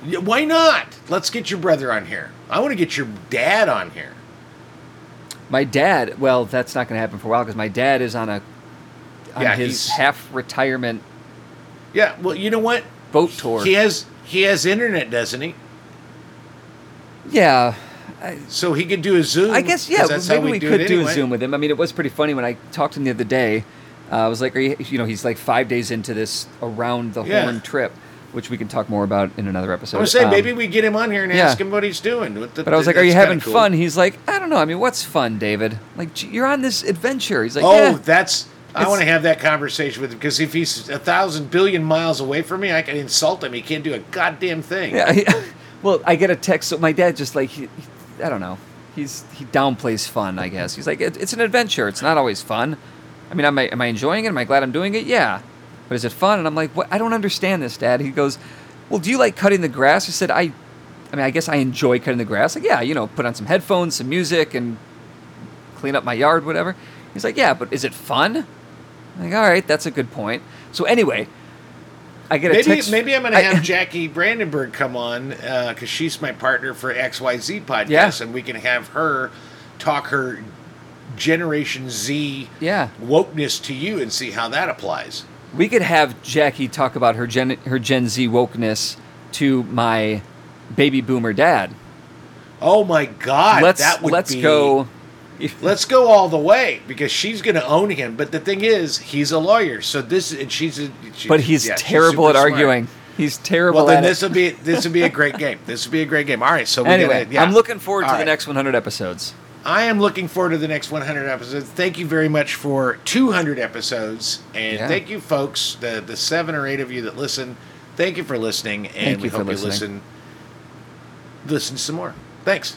Yeah, Why not? Let's get your brother on here. I want to get your dad on here. My dad. Well, that's not going to happen for a while because my dad is on a on Yeah, his half retirement Yeah. Well, you know what? boat tour. He has he has internet, doesn't he? yeah. So he could do a Zoom. I guess yeah. that's Maybe we do could do a. Zoom with him. I mean, it was pretty funny when I talked to him the other day. Uh, I was like, Are you, you know, he's like five days into this around the Yeah. horn trip, which we can talk more about in another episode. I was saying Um, maybe we get him on here and yeah. ask him what he's doing. The- But I was like, "Are you having cool. fun?" He's like, "I don't know. I mean, what's fun, David? Like, you're on this adventure." He's like, Oh, "Yeah." that's. I want to have that conversation with him because if he's a thousand billion miles away from me, I can insult him. He can't do a goddamn thing. Yeah. *laughs* well, I get a text. So my dad just like, he- I don't know. He's he downplays fun. I guess he's like, it, "It's an adventure. It's not always fun." I mean, am I am I enjoying it? Am I glad I'm doing it? Yeah. But is it fun? And I'm like, "What? I don't understand this, Dad." He goes, "Well, do you like cutting the grass?" I said, "I." I mean, I guess I enjoy cutting the grass. Like, yeah, you know, put on some headphones, some music, and clean up my yard, whatever. He's like, yeah, but is it fun? I'm like, all right, that's a good point. So anyway, I get a Maybe text. maybe I'm going to have *laughs* Jackie Brandenburg come on uh, because she's my partner for XYZ podcast, Yeah. and we can have her talk her Generation Z Yeah. wokeness to you and see how that applies. We could have Jackie talk about her Gen her Gen Z wokeness to my baby boomer dad. Oh my God, let's that would let's be- go. *laughs* Let's go all the way because she's going to own him. But the thing is, he's a lawyer, so this and she's. A, she- But he's yeah, terrible at super smart. arguing. He's terrible Well, then at this will be this will be a great game. This will be a great game. All right, so we Anyway, gotta, yeah. I'm looking forward to All the next 100 episodes. I am looking forward to the next 100 episodes. Thank you very much for 200 episodes, and Yeah. thank you, folks, the the seven or eight of you that listen. Thank you for listening, and Thank we hope you listen. Listen some more. Thanks.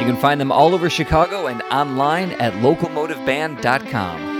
You can find them all over Chicago and online at locomotiveband.com.